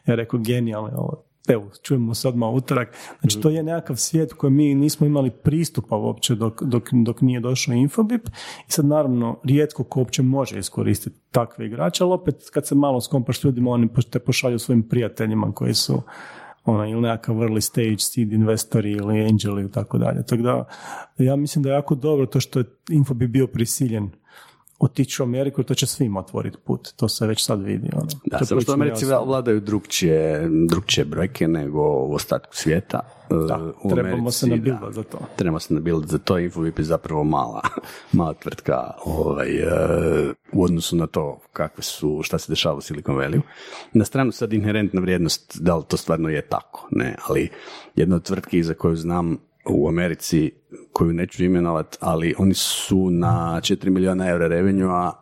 Ja rekao, genijalno. Evo, čujemo se odmah utorak. Znači, to je nekakav svijet u kojem mi nismo imali pristupa uopće dok, dok, dok nije došao Infobip. I sad, naravno, rijetko ko uopće može iskoristiti takve igrače, ali opet kad se malo skompaš ljudima, oni te pošalju svojim prijateljima koji su ona, ili nekakav early stage seed investori ili angeli i tako dalje. Tako da, ja mislim da je jako dobro to što je Infobip bio prisiljen otići u Ameriku, to će svima otvoriti put. To se već sad vidi. Ono. Da, samo što Americi vladaju drugčije, drugčije brojke nego u ostatku svijeta. Da, U trebamo se Americi, nabildat da. za to. Trebamo se nabildat za to, Infobip je zapravo mala, mala tvrtka ovaj, e, u odnosu na to kakve su, šta se dešava u Silicon Valley. Na stranu sad inherentna vrijednost, da li to stvarno je tako, ne, ali jedna od tvrtki za koju znam u Americi, koju neću imenovat, ali oni su na 4 milijuna eura revenue e,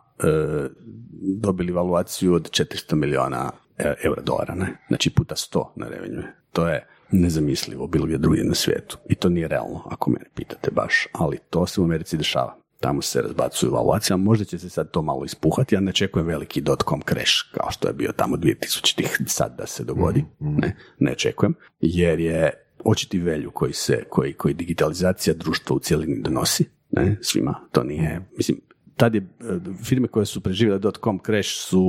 dobili valuaciju od 400 milijuna e, eura dolara, ne? Znači puta 100 na revenue. To je nezamislivo bilo gdje drugdje na svijetu. I to nije realno, ako mene pitate baš, ali to se u Americi dešava. tamo se razbacuju valuacija, možda će se sad to malo ispuhati, ja ne očekujem veliki dot-com crash kao što je bio tamo 2000-ih sad da se dogodi, ne, ne očekujem, jer je očiti velju koji se, koji, koji digitalizacija društva u cijelini donosi, ne, svima, to nije, mislim, tad je, e, firme koje su preživjele dot-com crash su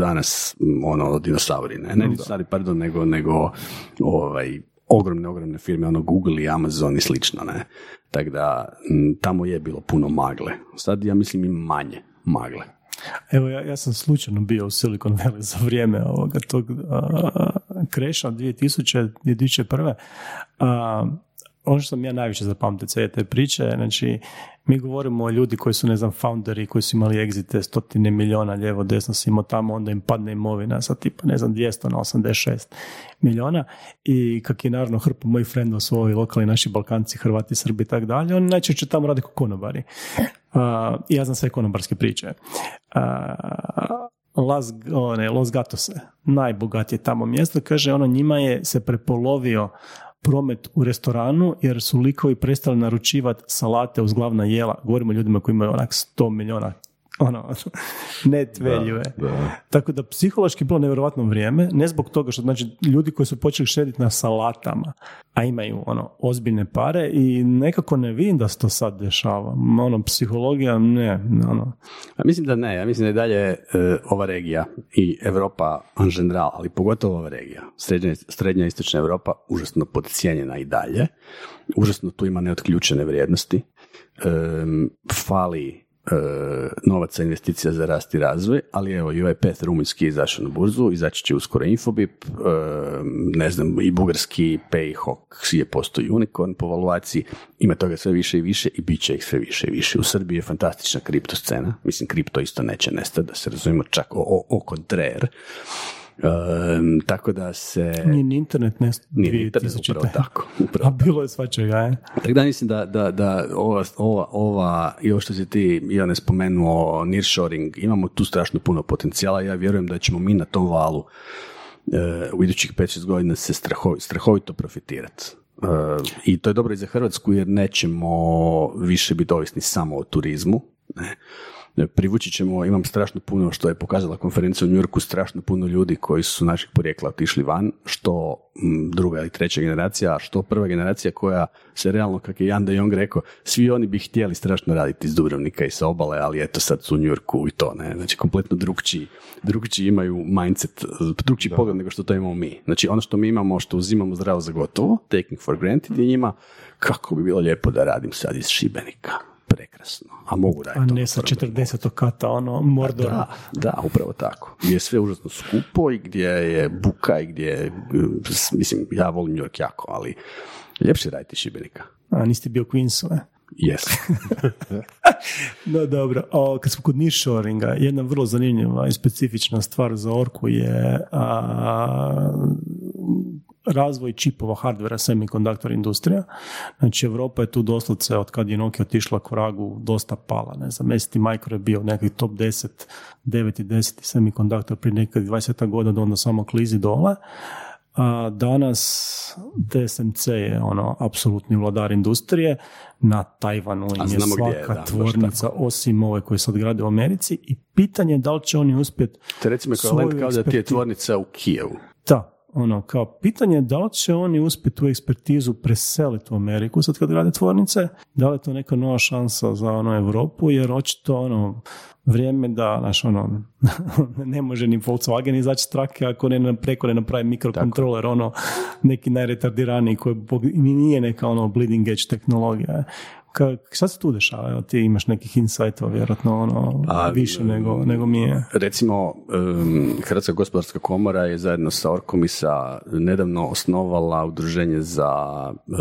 danas ono dinosauri, ne, ne dinosauri, pardon, nego, nego ovaj, ogromne, ogromne firme, ono Google i Amazon i slično, ne. Tako da tamo je bilo puno magle. Sad ja mislim i manje magle. Evo, ja, ja sam slučajno bio u Silicon Valley za vrijeme ovoga tog kreša 2000, 2001. A, ono što sam ja najviše zapamtio cijele te priče, znači mi govorimo o ljudi koji su, ne znam, founderi, koji su imali egzite stotine miliona lijevo, desno si imao tamo, onda im padne imovina sa tipa, ne znam, 200 na 86 miliona i kak je naravno hrpa mojih frendova su ovi lokalni naši Balkanci, Hrvati, Srbi i tako dalje, oni najčešće tamo rade kao konobari. I ja znam sve konobarske priče. A, Las, o, ne, Los Gatose, najbogatije tamo mjesto, kaže, ono njima je se prepolovio promet u restoranu jer su likovi prestali naručivati salate uz glavna jela. Govorimo o ljudima koji imaju onak 100 milijuna ono, net value. Tako da psihološki bilo nevjerojatno vrijeme, ne zbog toga što znači ljudi koji su počeli štediti na salatama, a imaju ono ozbiljne pare i nekako ne vidim da se to sad dešava. Ono, psihologija ne, ono. A mislim da ne, ja mislim da je dalje e, ova regija i Europa en general, ali pogotovo ova regija, srednja, srednja istočna Europa, užasno podcijenjena i dalje. Užasno tu ima neotključene vrijednosti. Em, fali e, novaca investicija za rast i razvoj, ali evo i ovaj pet rumunjski je izašao na burzu, izaći će uskoro Infobip, e, ne znam, i bugarski Payhawk je postoji unicorn po valuaciji, ima toga sve više i više i bit će ih sve više i više. U Srbiji je fantastična kripto scena, mislim kripto isto neće nestati, da se razumijemo čak o, o, o kontrer. Em, tako da se... Nije ni internet ne Nije internet, 2000. upravo tako. Upravo A bilo je svačega, je. tako da mislim da, da, da ova, ova, ova, i ovo što si ti Ivane spomenuo, nearshoring, imamo tu strašno puno potencijala, ja vjerujem da ćemo mi na tom valu e, u idućih 5-6 godina se strahovi, strahovito profitirati. E, I to je dobro i za Hrvatsku jer nećemo više biti ovisni samo o turizmu. Ne. Privući ćemo, imam strašno puno, što je pokazala konferencija u New Yorku, strašno puno ljudi koji su naših porijekla otišli van, što m, druga ili treća generacija, a što prva generacija koja se realno, kako je Jan de Jong rekao, svi oni bi htjeli strašno raditi iz Dubrovnika i sa obale, ali eto sad su u New Yorku i to, ne, znači kompletno drugčiji, drugčiji imaju mindset, drugčiji pogled nego što to imamo mi. Znači ono što mi imamo, što uzimamo zdravo za gotovo, taking for granted je njima, kako bi bilo lijepo da radim sad iz Šibenika. Prekrasno. A mogu raditi. A ono ne sa prvo. 40 kata, ono, Mordora. Da, da, upravo tako. Gdje je sve užasno skupo i gdje je buka i gdje je, mislim, ja volim New York jako, ali ljepše je raditi Šibenika. A niste bio u Queensu, e? Yes. No dobro, o, kad smo kod nearshoringa, jedna vrlo zanimljiva i specifična stvar za Orku je a, razvoj čipova, hardvera, semikonduktor industrija. Znači, Europa je tu doslovce, od kad je Nokia otišla k vragu, dosta pala. Ne znam, Micro je bio nekakvi top 10, 9 i 10 semikonduktor prije nekakvih 20 godina, da onda samo klizi dole. A danas TSMC je ono apsolutni vladar industrije, na Tajvanu im je gdje je, svaka da, tvornica osim ove koje sad grade u Americi i pitanje je da li će oni uspjeti To je recimo kao da ti je tvornica u Kijevu. da, ono, kao pitanje je da li će oni uspjeti tu ekspertizu preseliti u Ameriku sad kad grade tvornice, da li je to neka nova šansa za ono Europu, jer očito ono, vrijeme da, znaš, ono, ne može ni Volkswagen izaći s trake ako ne preko ne napravi mikrokontroler, ono, neki najretardiraniji koji nije neka ono bleeding edge tehnologija. Ka, šta se tu dešava? Evo, ti imaš nekih insightova, vjerojatno, ono, A, više nego, nego mi je. Recimo, um, Hrvatska gospodarska komora je zajedno sa Orkom i sa nedavno osnovala udruženje za, um,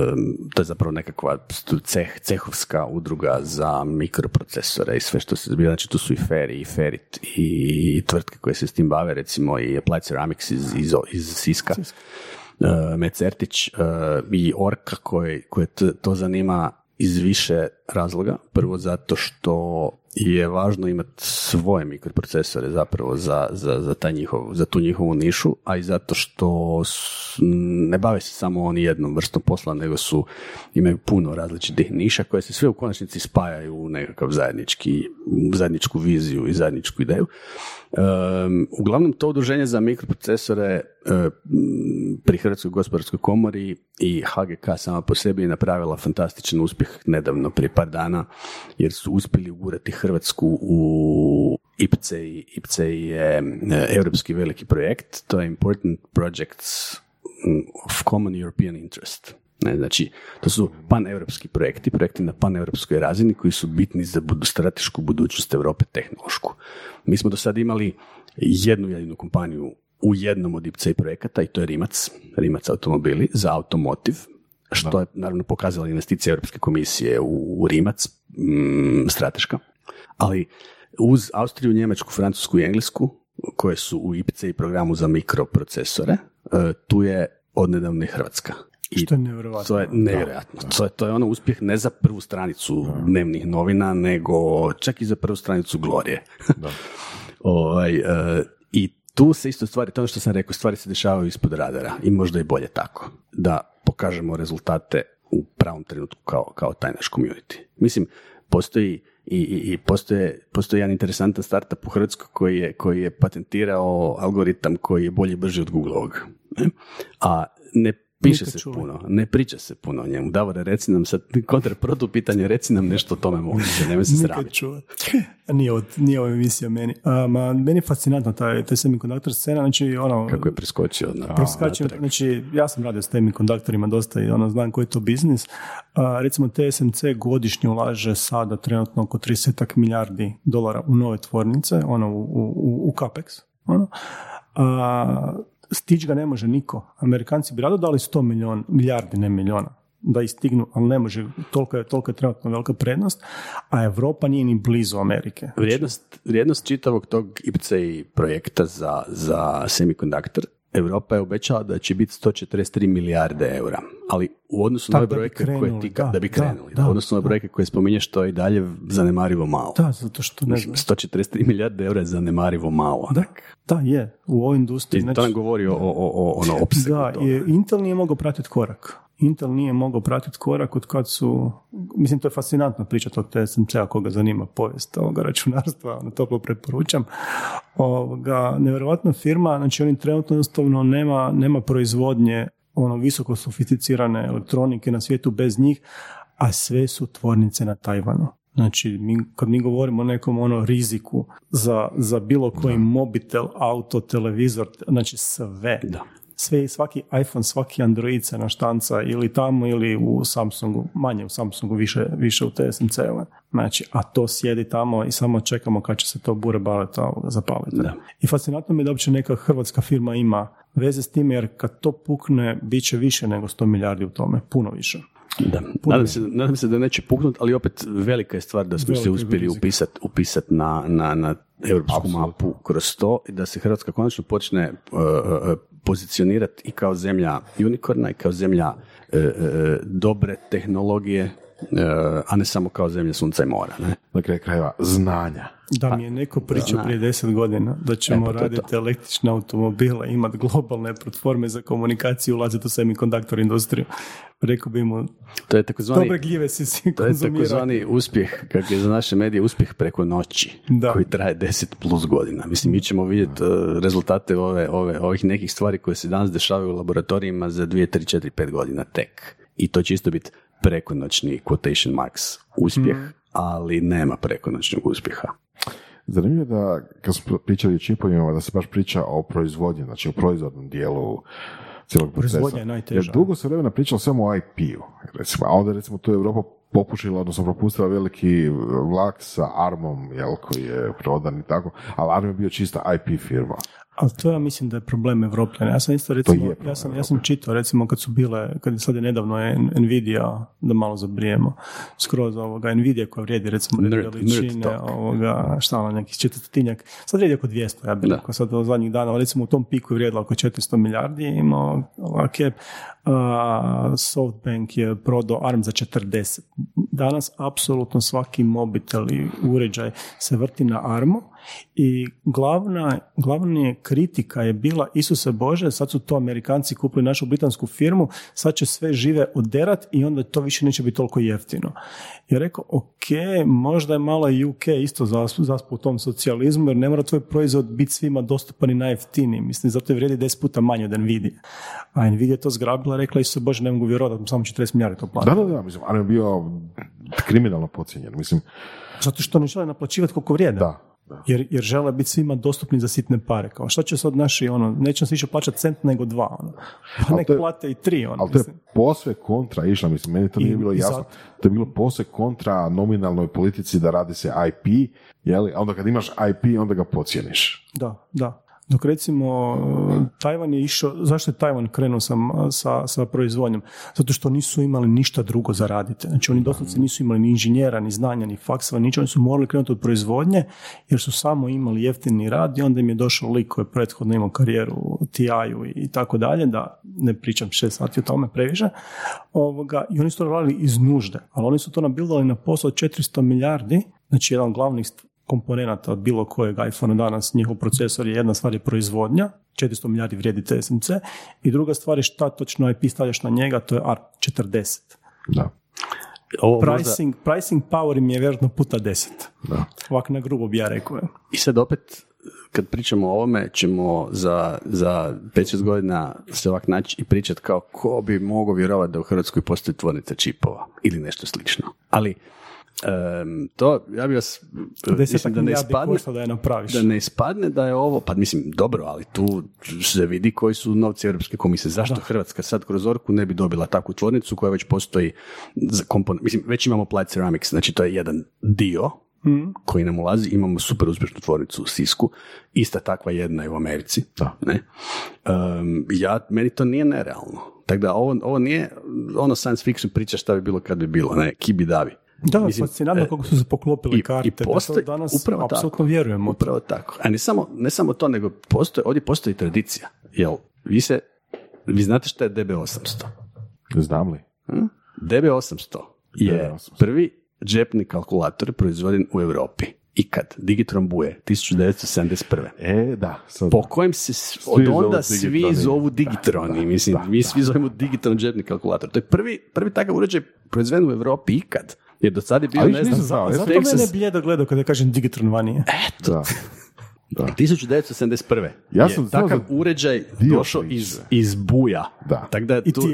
to je zapravo nekakva ceh, cehovska udruga za mikroprocesore i sve što se zbira, znači tu su i Feri i Ferit i tvrtke koje se s tim bave, recimo i Applied Ceramics iz, iz, iz Siska. Uh, Mecertić uh, i Orka koje, koje to zanima iz više razloga. Prvo zato što je važno imati svoje mikroprocesore zapravo za, za, za, taj njihov, za tu njihovu nišu, a i zato što ne bave se samo oni jednom vrstom posla, nego su, imaju puno različitih niša koje se sve u konačnici spajaju u nekakav zajednički, zajedničku viziju i zajedničku ideju. Um, uglavnom to udruženje za mikroprocesore pri Hrvatskoj gospodarskoj komori i HGK sama po sebi je napravila fantastičan uspjeh nedavno prije par dana jer su uspjeli ugurati Hrvatsku u IPCEI. IPCEI je europski veliki projekt, to je Important Projects of Common European Interest. Ne, znači, to su paneuropski projekti, projekti na paneuropskoj razini koji su bitni za stratešku budućnost Europe tehnološku. Mi smo do sada imali jednu jedinu kompaniju u jednom od IPCI projekata i to je Rimac, Rimac automobili za automotiv, što je naravno pokazala investicija Europske komisije u Rimac, mm, strateška, ali uz Austriju, Njemačku, Francusku i Englesku, koje su u IPCI programu za mikroprocesore, e, tu je odnedavno i Hrvatska. I što je nevjerojatno. To je nevjerojatno. To je, to je ono uspjeh ne za prvu stranicu dnevnih novina, nego čak i za prvu stranicu Glorije. Da. ovaj, uh, I tu se isto stvari, to ono što sam rekao, stvari se dešavaju ispod radara i možda i bolje tako. Da pokažemo rezultate u pravom trenutku kao, kao taj naš community. Mislim, postoji i, i, i postoje, postoji jedan interesantan startup u Hrvatskoj koji je, koji je patentirao algoritam koji je bolji i brži od Googleovog. A ne Piše se puno, ne priča se puno o njemu. Davore, reci nam sad kontra pitanje, reci nam nešto o tome moguće, nemoj se sramiti. nije, od, nije ova emisija meni. ma, meni je fascinantno taj, taj semikonduktor scena, znači ono... Kako je preskočio? Na, preskočio, znači ja sam radio s semikonduktorima dosta i ono, znam koji je to biznis. A, recimo TSMC godišnje ulaže sada trenutno oko 30 milijardi dolara u nove tvornice, ono u, u, u CAPEX. Ono. A, stići ga ne može niko. Amerikanci bi rado dali 100 milijuna, milijardi, ne milijuna, da istignu, ali ne može, toliko je, toliko je trenutno velika prednost, a Europa nije ni blizu Amerike. Vrijednost, vrijednost čitavog tog IPCI projekta za, za semikonduktor Europa je obećala da će biti 143 milijarde eura, ali u odnosu na ove brojke koje ti, da, da bi krenuli, da, u odnosu na brojke koje spominješ, to je i dalje zanemarivo malo. Da, zato što ne znam. 143 milijarde eura je zanemarivo malo. Da, da je, u ovoj industriji. Znači, to nam govori o, o, o ono opsegu Da, je, Intel nije mogao pratiti korak. Intel nije mogao pratiti korak od kad su, mislim to je fascinantna priča tog TSMC-a koga zanima povijest ovoga računarstva, ono toplo preporučam. Ovoga, nevjerojatna firma, znači oni trenutno jednostavno nema, nema proizvodnje ono visoko sofisticirane elektronike na svijetu bez njih, a sve su tvornice na Tajvanu. Znači, mi, kad mi govorimo o nekom ono riziku za, za bilo koji mobitel, auto, televizor, znači sve. Da sve, svaki iPhone, svaki Android se naštanca ili tamo ili u Samsungu, manje u Samsungu, više, više u TSMC-u. Znači, a to sjedi tamo i samo čekamo kad će se to bure baleta zapaliti. Da. I fascinantno mi je da uopće neka hrvatska firma ima veze s tim, jer kad to pukne, bit će više nego 100 milijardi u tome, puno više. Da. Nadam se, nadam se da neće puknut, ali opet velika je stvar da smo se uspjeli upisati upisat na, na, na europsku mapu kroz to i da se Hrvatska konačno počne uh, uh, pozicionirati i kao zemlja unikorna i kao zemlja uh, dobre tehnologije, a ne samo kao zemlja sunca i mora. Ne? Na kraju krajeva znanja. Da mi je neko pričao prije deset godina da ćemo e, pa raditi električne automobile, imati globalne platforme za komunikaciju, ulaziti u semikonduktor industriju. Rekao bi mu, to je takozvani, dobre gljive si si To je takozvani uspjeh, kak je za naše medije, uspjeh preko noći, da. koji traje deset plus godina. Mislim, mi ćemo vidjeti uh, rezultate ove, ove, ovih nekih stvari koje se danas dešavaju u laboratorijima za dvije, tri, četiri, pet godina tek. I to će isto biti prekonoćni quotation marks uspjeh, mm. ali nema prekonoćnog uspjeha. Zanimljivo je da, kad smo pričali o čipovima, da se baš priča o proizvodnji, znači o proizvodnom dijelu cijelog procesa. Proizvodnja je najteža. Jer dugo se vremena pričalo samo o IP-u, recimo, a onda recimo tu Europa popušila, odnosno propustila veliki vlak sa Armom, jel, koji je prodan i tako, ali Arm je bio čista IP firma. Ali to ja mislim da je problem Evropljana. Ja sam isto recimo, ja sam, ja sam čitao recimo kad su bile, kad je sad je nedavno je Nvidia, da malo zabrijemo, skroz ovoga, Nvidia koja vrijedi recimo nerd, veličine, ovoga, šta ono, nekih četvrtinjak, sad vrijedi oko 200, ja bih rekao, sad od zadnjih dana, recimo u tom piku je vrijedila oko 400 milijardi, imao cap, uh, Softbank je prodao ARM za 40, Danas apsolutno svaki mobitel i uređaj se vrti na armu i glavna, glavna kritika je bila Isuse Bože, sad su to Amerikanci kupili našu britansku firmu, sad će sve žive oderat i onda to više neće biti toliko jeftino. I rekao, ok, možda je malo i UK isto zaspu u tom socijalizmu, jer ne mora tvoj proizvod biti svima dostupan i najjeftiniji. Mislim, zato je vrijedi 10 puta manje od Nvidia. A Nvidia je to zgrabila, rekla Isuse Bože, ne mogu vjerovati samo 40 milijardi to plati. Da, da, da, mislim, on je bio kriminalno pocijenjen, mislim. Zato što ne žele naplaćivati koliko vrijede. Da, jer, jer žele biti svima dostupni za sitne pare. Kao šta će sad naši, ono, neće se više plaćati cent nego dva, ono. Pa nek plate i tri, ono. Ali to je posve kontra išla, mislim, meni to nije bilo jasno. To je bilo posve kontra nominalnoj politici da radi se IP, jeli, a onda kad imaš IP, onda ga pocijeniš. Da, da. Dok recimo Tajvan je išao, zašto je Tajvan krenuo sa, sa, sa proizvodnjom? Zato što nisu imali ništa drugo za raditi. Znači oni doslovce nisu imali ni inženjera, ni znanja, ni faksova, ničega. Oni su morali krenuti od proizvodnje jer su samo imali jeftini rad i onda im je došao lik koji je prethodno imao karijeru u TI-u i tako dalje, da ne pričam šest sati o tome previše. Ovoga, I oni su to radili iz nužde, ali oni su to nabildali na posao od 400 milijardi, znači jedan od glavnih komponenata od bilo kojeg iPhone danas, njihov procesor je jedna stvar je proizvodnja, 400 milijardi vrijedi TSMC, i druga stvar je šta točno IP stavljaš na njega, to je ARP40. Da. Ovo pricing, pricing power im je vjerojatno puta 10. Da. Ovako na grubo bi ja rekao. I sad opet, kad pričamo o ovome, ćemo za, za 5-6 godina se ovak naći i pričati kao ko bi mogao vjerovati da u Hrvatskoj postoji tvornica čipova ili nešto slično. Ali Um, to, ja bi vas, mislim da ne ispadne, da, je napraviš. da ne ispadne da je ovo, pa mislim, dobro, ali tu se vidi koji su novci Europske komisije. Zašto Hrvatska sad kroz Orku ne bi dobila takvu tvornicu koja već postoji, za kompon... mislim, već imamo Applied Ceramics, znači to je jedan dio mm. koji nam ulazi, imamo super uspješnu tvornicu u Sisku, ista takva jedna je u Americi. Da. Ne? Um, ja, meni to nije nerealno. Tako da ovo, ovo nije ono science fiction priča šta bi bilo kad bi bilo, ne, kibi davi. Da, Mislim, fascinantno e, kako su se poklopili i, karte. I postoji, da danas upravo apsolutno vjerujemo. Upravo tako. A ne samo, ne samo to, nego postoji, ovdje postoji tradicija. Jel, vi se, vi znate šta je DB800? Znam li? Hm? DB800 je DB800. prvi džepni kalkulator proizvoden u Europi. Ikad, Digitron Buje, 1971. E, da. Sad. Po kojem se svi od onda svi zovu Digitroni. Mislim, da, mi svi zovemo Digitron džepni kalkulator. To je prvi, prvi takav uređaj proizveden u Europi ikad. Jer do sad je bio, ne znam, znao, zato Texas... mene bljedo gledao kada kažem Digitron vanije. Eto. Da. Da. 1971. Ja sam je takav uređaj došao iz, iz buja. Da. Tako da tu, tu,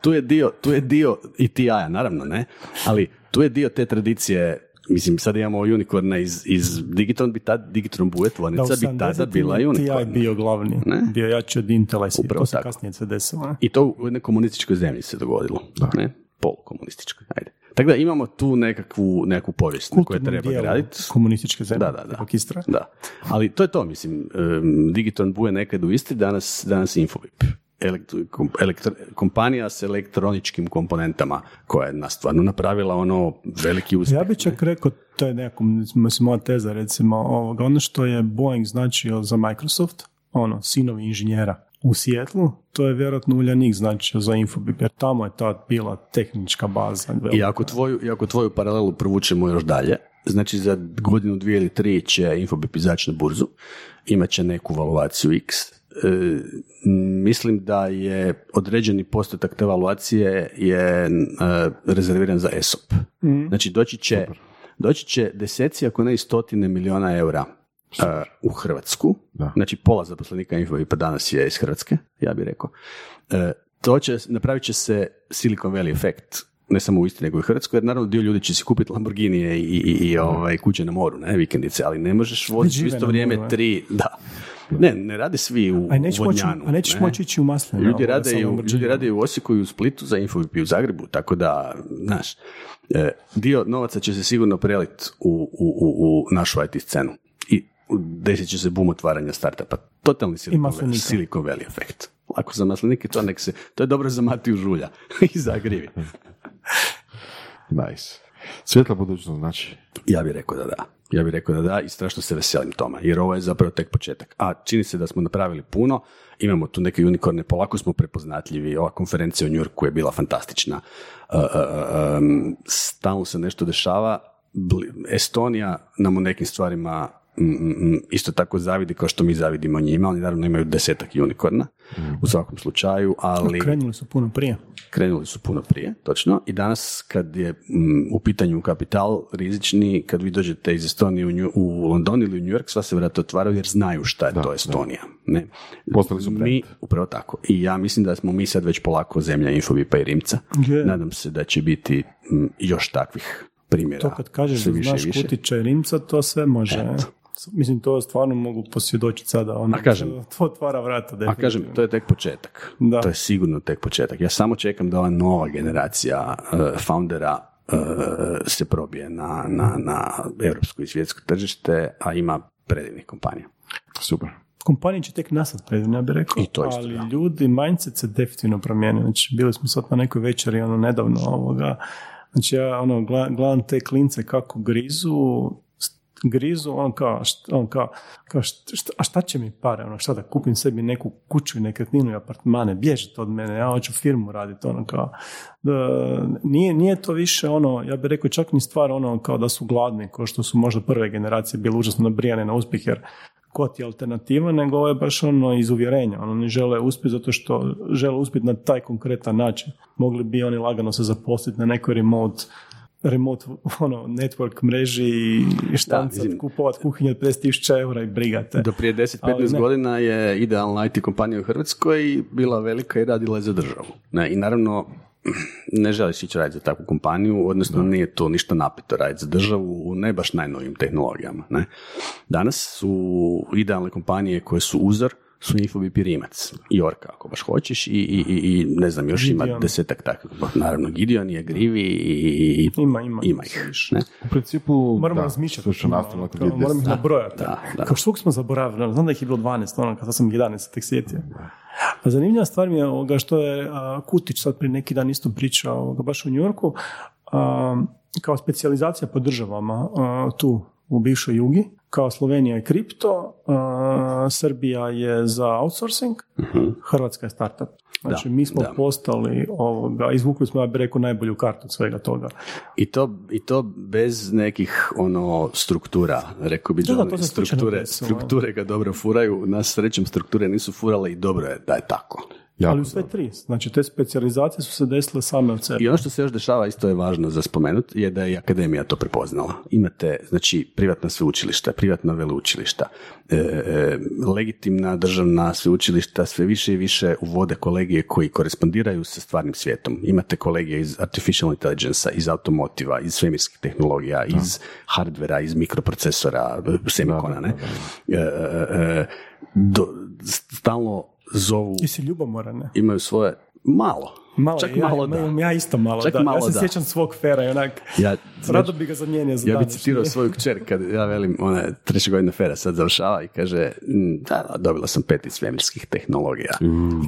tu, je dio, tu je dio i TI-a, naravno, ne? Ali tu je dio te tradicije Mislim, sad imamo unicorna iz, iz Digitron, bi tad Digitron buje tvornica bi tada bila unicorn. TI bio glavni, ne? bio jači od Intela i to se kasnije se desilo. I to u jednoj komunističkoj zemlji se dogodilo, da. ne? Polukomunističkoj, ajde. Tako da imamo tu nekakvu, nekakvu povijest na kojoj treba graditi. komunističke zemlje, da, da, da. da. Ali to je to, mislim, um, Digiton buje nekad u Istri, danas, danas Infobip. Elektro, elektro, kompanija s elektroničkim komponentama koja je na stvarno napravila ono veliki uspjeh. Ja bih čak rekao, to je nekako, mislim, moja teza recimo, ovoga, ono što je Boeing značio za Microsoft, ono, sinovi inženjera u Sjetlu, to je vjerojatno Uljanik znači za Infobip, jer tamo je ta bila tehnička baza. I ako tvoju, i ako tvoju paralelu provučemo još dalje, znači za godinu, dvije ili tri će Infobip izaći na burzu, imat će neku valuaciju X, e, mislim da je određeni postotak te valuacije je e, rezerviran za ESOP. Mm. Znači doći će, doći će deseci, ako ne i stotine miliona eura u Hrvatsku, da. znači pola zaposlenika pa danas je iz Hrvatske, ja bih rekao. E, to će, napravit će se Silicon Valley efekt, ne samo u Istri, nego i u Hrvatskoj, jer naravno dio ljudi će si kupiti Lamborghini i, i, i ovaj, kuće na moru, ne, vikendice, ali ne možeš voziti u isto vrijeme tri, da. Ne, ne rade svi u, a nećeš Vodnjanu. a nećeš moći ići u Maslinu. Ljudi, rade, i u, ljudi rade u Osijeku i u Splitu za info i u Zagrebu, tako da, znaš, e, dio novaca će se sigurno preliti u, u, u, u našu IT scenu desit će se boom otvaranja startupa. Totalni Valley efekt. Lako za maslinike, to nek se, to je dobro za Matiju Žulja i za Agrivi. nice. Svjetla budućnost znači. Ja bih rekao da da. Ja bih rekao da da i strašno se veselim tome, jer ovo je zapravo tek početak. A čini se da smo napravili puno, imamo tu neke unikorne, polako smo prepoznatljivi, ova konferencija u Njurku je bila fantastična, uh, um, stalno se nešto dešava, Estonija nam u nekim stvarima isto tako zavidi kao što mi zavidimo njima, oni naravno imaju desetak unikorna u svakom slučaju, ali Krenuli su puno prije. krenuli su puno prije, točno, i danas kad je mm, u pitanju kapital rizični, kad vi dođete iz Estonije u, Nju- u London ili u New York, sva se vrata otvaraju jer znaju šta je to Estonija. Ne? Postali su Mi, upravo tako. I ja mislim da smo mi sad već polako zemlja Infobipa i Rimca. Je. Nadam se da će biti mm, još takvih primjera. To kad kažeš da znaš više. Kutića i Rimca, to sve može. Mislim, to stvarno mogu posvjedočiti sada. Ono, A kažem- To otvara vrata. A kažem, to je tek početak. Da. To je sigurno tek početak. Ja samo čekam da ova nova generacija uh, foundera uh, se probije na, na, na europsko i svjetsko tržište, a ima predivnih kompanija. Super. Kompanije će tek nasad predivno, ja bih rekao. I to isto, ali da. ljudi, mindset se definitivno promijenio. Znači, bili smo sad na nekoj večeri, ono, nedavno, ovoga, znači ja, ono, gledam te klince kako grizu, grizu, on kao, on kao, kao št- št- a šta će mi pare, ono, šta da kupim sebi neku kuću i nekretninu i apartmane, bježite od mene, ja hoću firmu raditi, ono, kao, da, nije, nije to više, ono, ja bih rekao čak ni stvar, ono, kao da su gladni, kao što su možda prve generacije bile užasno nabrijane na uspjeh, jer ko je alternativa, nego ovo je baš ono iz uvjerenja. Ono ne žele uspjeti zato što žele uspjeti na taj konkretan način. Mogli bi oni lagano se zaposliti na nekoj remote remote ono, network mreži i štancat, kupovat kuhinje od 50.000 eura i brigate. Do prije 10-15 Ali ne. godina je idealna IT kompanija u Hrvatskoj bila velika i radila je za državu. Ne, I naravno, ne želiš ići raditi za takvu kompaniju, odnosno nije to ništa napito raditi za državu u ne baš najnovijim tehnologijama. Ne. Danas su idealne kompanije koje su uzor, su Infobip i Rimac i Orka ako baš hoćeš i, i, i, i ne znam, još ima Gideon. desetak takvih. Naravno, Gideon je Grivi i, i Ima, ima. ima ih. Ne? U principu, Moramo da, razmišljati. ono, nastavno kao, 2010. Moramo ih nabrojati. Da, da. Kao što smo zaboravili, znam da ih je bilo 12, ono, kad sam ih 11 se tek sjetio. A zanimljiva stvar mi je ovoga što je a, Kutić sad prije neki dan isto pričao ovoga, baš u Njorku, kao specijalizacija po državama a, tu u bivšoj jugi, kao Slovenija je kripto, a, Srbija je za outsourcing, Hrvatska je startup. Znači, Da, mi smo da. postali ovoga, izvukli smo, ja bih rekao, najbolju kartu od svega toga. I to, I to bez nekih ono struktura, rekao bi Da, da, Johnny, to strukture, strukture ga dobro furaju, nas srećem strukture nisu furale i dobro je da je tako. Jako Ali u sve tri. Znači, te specijalizacije su se desile same od sebe. I ono što se još dešava, isto je važno za spomenut, je da je i akademija to prepoznala. Imate, znači, privatna sveučilišta, privatna veleučilišta, e, e, legitimna državna sveučilišta sve više i više uvode kolegije koji korespondiraju sa stvarnim svijetom. Imate kolegije iz artificial intelligence iz automotiva, iz svemirskih tehnologija, iz hardvera, iz mikroprocesora, semikona, ne? E, e, e, do, stalno zovu, Ti si ljubomoran, ne? imaju svoje, malo, Malo, čak ja, malo da. imam ja isto malo, Čak da. malo ja se da. sjećam svog fera i onak, Ja, rado bi ga zamijenio za ja bi današnji. citirao svoju kćer kad ja velim, ona je treća godina fera sad završava i kaže, "Mm, da, da, dobila sam pet iz svemirskih tehnologija.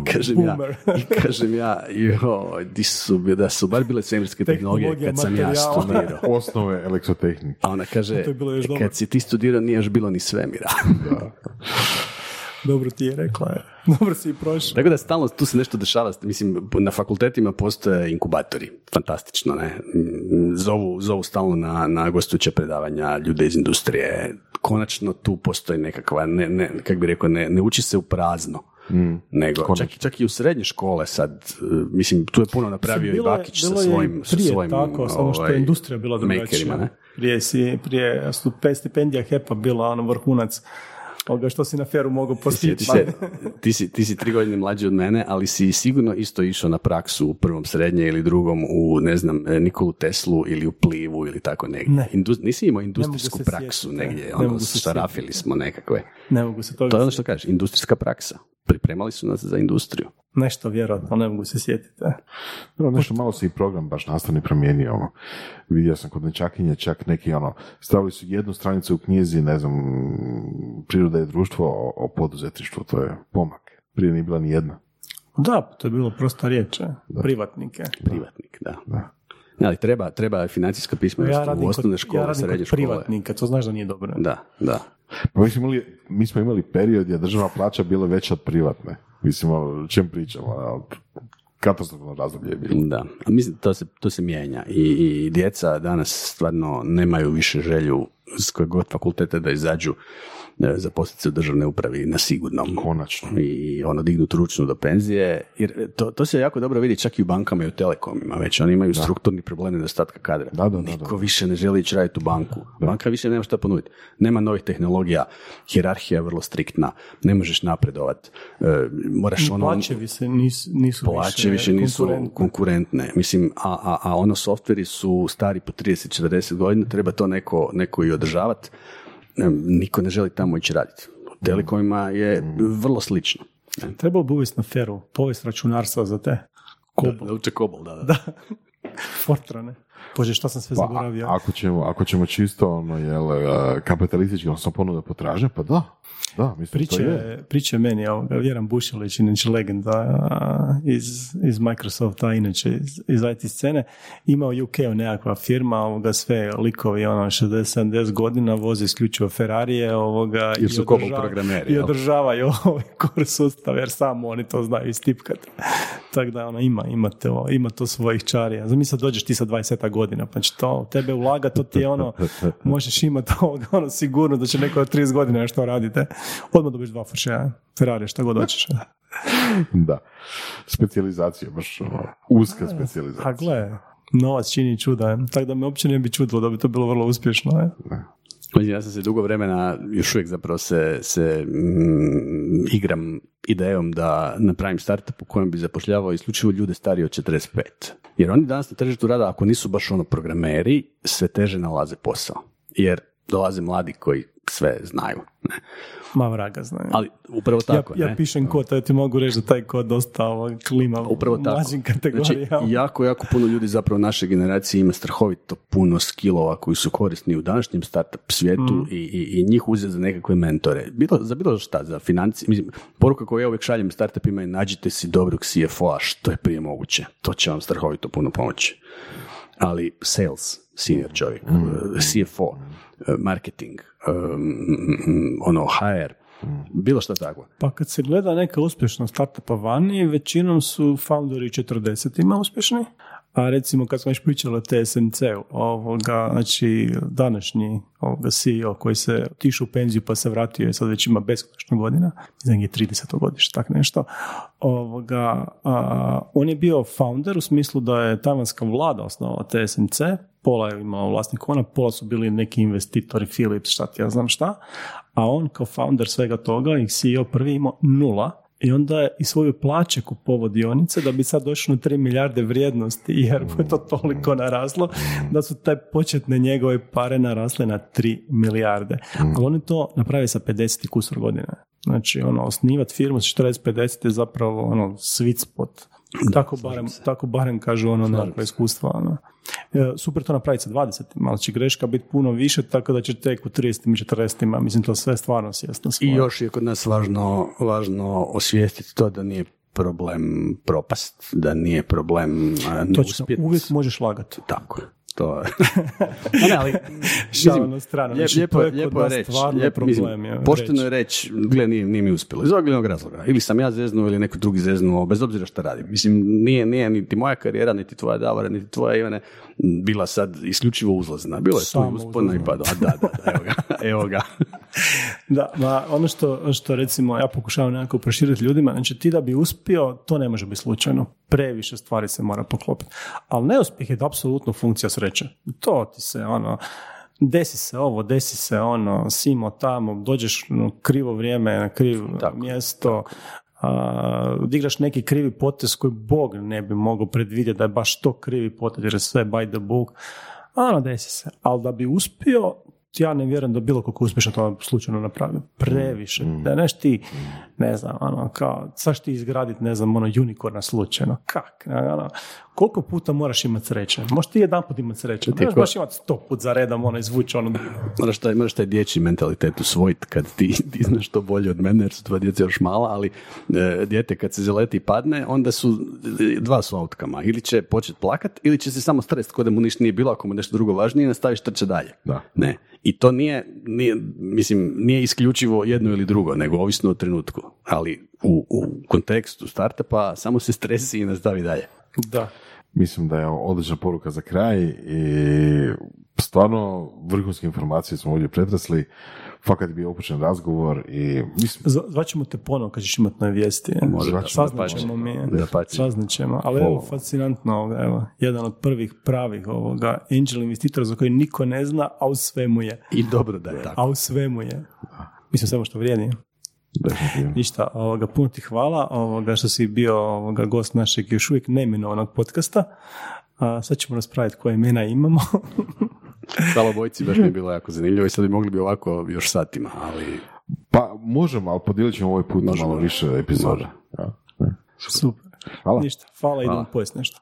I kažem ja, i kažem ja, joj, di su, da su bar bile svemirske tehnologije kad sam ja studirao. Osnove elektrotehnike. A ona kaže, To je bilo još "E, dobro. kad si ti studirao nije još bilo ni svemira. Dobro ti je rekla, je. dobro si i prošao. Tako da stalno tu se nešto dešava, mislim, na fakultetima postoje inkubatori, fantastično, ne? Mm, Zovu, zovu stalno na, na gostujuća predavanja ljude iz industrije, konačno tu postoji nekakva, ne, ne, kak bi rekao, ne, ne uči se u prazno. nego čak, čak i u srednje škole sad, e, mislim, tu je puno napravio Bilo i Bakić sa bilo svojim, sa prije svojim tako, samo što je ovaj, industrija bila drugačija. Prije, si, prije su pet stipendija HEP-a bila ono vrhunac ovoga što si na feru mogao Sjeti postići. se, ti si, ti si tri godine mlađi od mene, ali si sigurno isto išao na praksu u prvom srednje ili drugom u, ne znam, e, Nikolu Teslu ili u Plivu ili tako negdje. Ne. Indu- nisi imao industrijsku se praksu sjetiti, negdje, ne ono, se šarafili smo nekakve. Ne mogu se toga To je ono što kažeš, industrijska praksa. Pripremali su nas za industriju. Nešto vjerojatno, ne mogu se sjetiti. e. Dobro, nešto malo se i program baš nastavni promijenio. Ono. Vidio sam kod nečakinje čak neki ono, stavili su jednu stranicu u knjizi, ne znam, priroda i društvo o, o poduzetništvu, to je pomak. Prije nije bila ni jedna. Da, to je bilo prosta riječ, e. privatnike. Privatnik, da. Da. Ali treba, treba financijska pismenost Ja u osnovne škole, ja radim srednje škole. privatnika, to znaš da nije dobro. Da, da. Pa mi smo, imali, mi smo imali period gdje je državna plaća bila veća od privatne. Mislim, o čem pričamo? a, Katastrofalno razdoblje je bilo. Da, a mislim to se, to se mijenja I, i djeca danas stvarno nemaju više želju s kojeg god fakulteta da izađu e, zaposliti se u državnoj upravi na sigurnom. Konačno. I ono dignu ručnu do penzije, jer to, to se jako dobro vidi čak i u bankama i u telekomima, već oni imaju strukturni problem nedostatka kadra. Da, da, da, Niko da. više ne želi ići raditi u banku. Banka više nema šta ponuditi. Nema novih tehnologija, hjerarhija je vrlo striktna, ne možeš napredovat. E, moraš ono... Plaćevi se nisu, nisu plaće više nisu konkurentni. konkurentne. Mislim, a, a, a ono softveri su stari po 30-40 godina, treba to neko, neko i održavati. Niko ne želi tamo ići raditi. U Telekomima je vrlo slično. Trebalo bi uvesti na feru, povijest računarstva za te. Kobol. Da, uče kobol, da, da. Fortrane. Bože, šta sam sve Pa, zaboravio? ako, ćemo, ako ćemo čisto ono, jel, a, kapitalistički, odnosno ponuda potražnje, pa da, da, mislim, to je. Priče, priče meni, ovoga, Vjeran Bušilić, inače legenda iz, iz Microsofta, inače iz, iz IT scene, ima u UK-u nekakva firma, ovoga, sve likovi, ono, 60-70 godina, voze isključivo Ferrarije, ovoga, Jer su i održava- programeri, I održavaju ovaj core sustav, jer samo oni to znaju istipkat. Tako da, ono, ima, ima, to, ima to svojih čarija. Zamisli sad dođeš ti sa 20 godina, pa će to tebe ulaga, to ti je ono, možeš imati ovoga, ono sigurno da će neko od 30 godina nešto radite. Odmah dobiš dva Porsche, Ferrari, šta god hoćeš. Da. Specijalizacija, baš ono, uska A specijalizacija. gle, novac čini čuda. Tako da me uopće ne bi čudilo da bi to bilo vrlo uspješno. Je. Ja sam se dugo vremena, još uvijek zapravo se, se mm, igram idejom da napravim startup u kojem bi zapošljavao isključivo ljude starije od 45. Jer oni danas na tržištu rada, ako nisu baš ono programeri, sve teže nalaze posao. Jer dolaze mladi koji sve znaju. Ne? Ma vraga znaju. Ali upravo tako, ja, ne? ja pišem kod, ja ti mogu reći da taj kod dosta ovo, klima Upravo tako. mlađim Znači, jako, jako puno ljudi zapravo naše generacije ima strahovito puno skillova koji su korisni u današnjem startup svijetu Mm. i, i, i njih uzeti za nekakve mentore. Bilo, za bilo šta, za financije. Mislim, poruka koju ja uvijek šaljem startupima je nađite si dobrog CFO-a što je prije moguće. To će vam strahovito puno pomoći. Ali sales, senior čovjek, Mm. CFO, marketing, um, ono, HR, bilo šta tako. Pa kad se gleda neka uspješna startupa vani, većinom su founderi 40-ima uspješni, a recimo kad smo još pričali o TSMC-u, ovoga, znači današnji ovoga CEO koji se otišao u penziju pa se vratio i sad već ima beskonačno godina, mislim je 30 godište, tak nešto, ovoga, a, on je bio founder u smislu da je tajvanska vlada osnovala TSMC, pola je imao vlasnik ona, pola su bili neki investitori, Philips, šta ti ja znam šta, a on kao founder svega toga i CEO prvi imao nula i onda je i svoju plaće kupovao dionice da bi sad došao na 3 milijarde vrijednosti jer je to toliko naraslo da su te početne njegove pare narasle na 3 milijarde. Ali oni to naprave sa 50 i kusur godina. Znači, ono, osnivati firmu sa 40-50 je zapravo ono, sweet spot. Tako, barem, tako barem kažu ono nekakva iskustva. Ono. E, super to napraviti sa 20, ali će greška biti puno više, tako da će tek u 30 i 40 mislim to sve stvarno svjesno. I još je kod nas važno, važno osvijestiti to da nije problem propast, da nije problem ne Točno, uspjet. uvijek možeš lagati. Tako. To ne, ali, Šalu na stranu. lijep- Znači, lijepo, to je- je kod lijepo je nas reći. stvarno lijep- problem mislim, je pošteno reći. je reći, gle, nije, nije mi uspjelo. Iz onog razloga. Ili sam ja zeznuo ili neko drugi zeznuo, bez obzira šta radim. Mislim, nije, nije niti moja karijera, niti tvoja Davora, niti tvoja Ivane bila sad isključivo uzlazna. Bilo je tu Samo i uspona i pada. Da, da, da, evo ga. Evo ga. Da, ma ono što, što recimo ja pokušavam nekako proširiti ljudima, znači ti da bi uspio, to ne može biti slučajno. Previše stvari se mora poklopiti. Ali neuspjeh je apsolutno funkcija sreće. To ti se ono, desi se ovo, desi se ono, simo tamo, dođeš u krivo vrijeme, na krivo Tako, mjesto, a, odigraš neki krivi potez koji Bog ne bi mogao predvidjeti da je baš to krivi potez jer je sve by the book. Ono, desi se. Ali da bi uspio, ja ne vjerujem da bilo kako uspješno to slučajno napravio. Previše. Da neš ti, ne znam, ono, kao, sad ti izgraditi, ne znam, ono, unikorna slučajno. Kak? Ono, koliko puta moraš imati sreće? Možeš ti jedan put imati sreće, Ti možeš ko- baš imati sto put za redom, ono, izvući ono, Moraš taj, moraš taj dječji mentalitet usvojit kad ti, ti znaš to bolje od mene jer su tvoja djeca još mala, ali e, dijete kad se zaleti i padne, onda su e, dva su outcoma. Ili će početi plakat, ili će se samo strest kod da mu ništa nije bilo, ako mu nešto drugo važnije, nastaviš trče dalje. Da. Ne. I to nije, nije, mislim, nije isključivo jedno ili drugo, nego ovisno o trenutku. Ali u, u kontekstu startupa samo se stresi i nastavi dalje. Da. Mislim da je odlična poruka za kraj i stvarno vrhunske informacije smo ovdje pretresli. Fakat je bio opučen razgovor i mislim, Zvaćemo te ponovo kad ćeš imati nove vijesti. Može, Zvaćemo, Saznat dapače. ćemo mi. Dapače. Saznat ćemo. Ali evo, fascinantno, ovoga, evo, jedan od prvih pravih ovoga angel investitora za koji niko ne zna, a u svemu je. I dobro da je tako. A u svemu je. Mislim, samo što vrijedi. Definitivno. Ništa, ovoga, puno ti hvala ovoga, što si bio ovoga, gost našeg još uvijek neimenovanog podcasta. A, sad ćemo raspraviti koje imena imamo. Hvala bojci, baš mi je bilo jako zanimljivo i sad bi mogli bi ovako još satima, ali Pa možemo, ali podijelit ćemo ovaj put Možemo. malo više epizoda. Ja. Super. Hvala. Ništa, hvala, idemo pojesti nešto.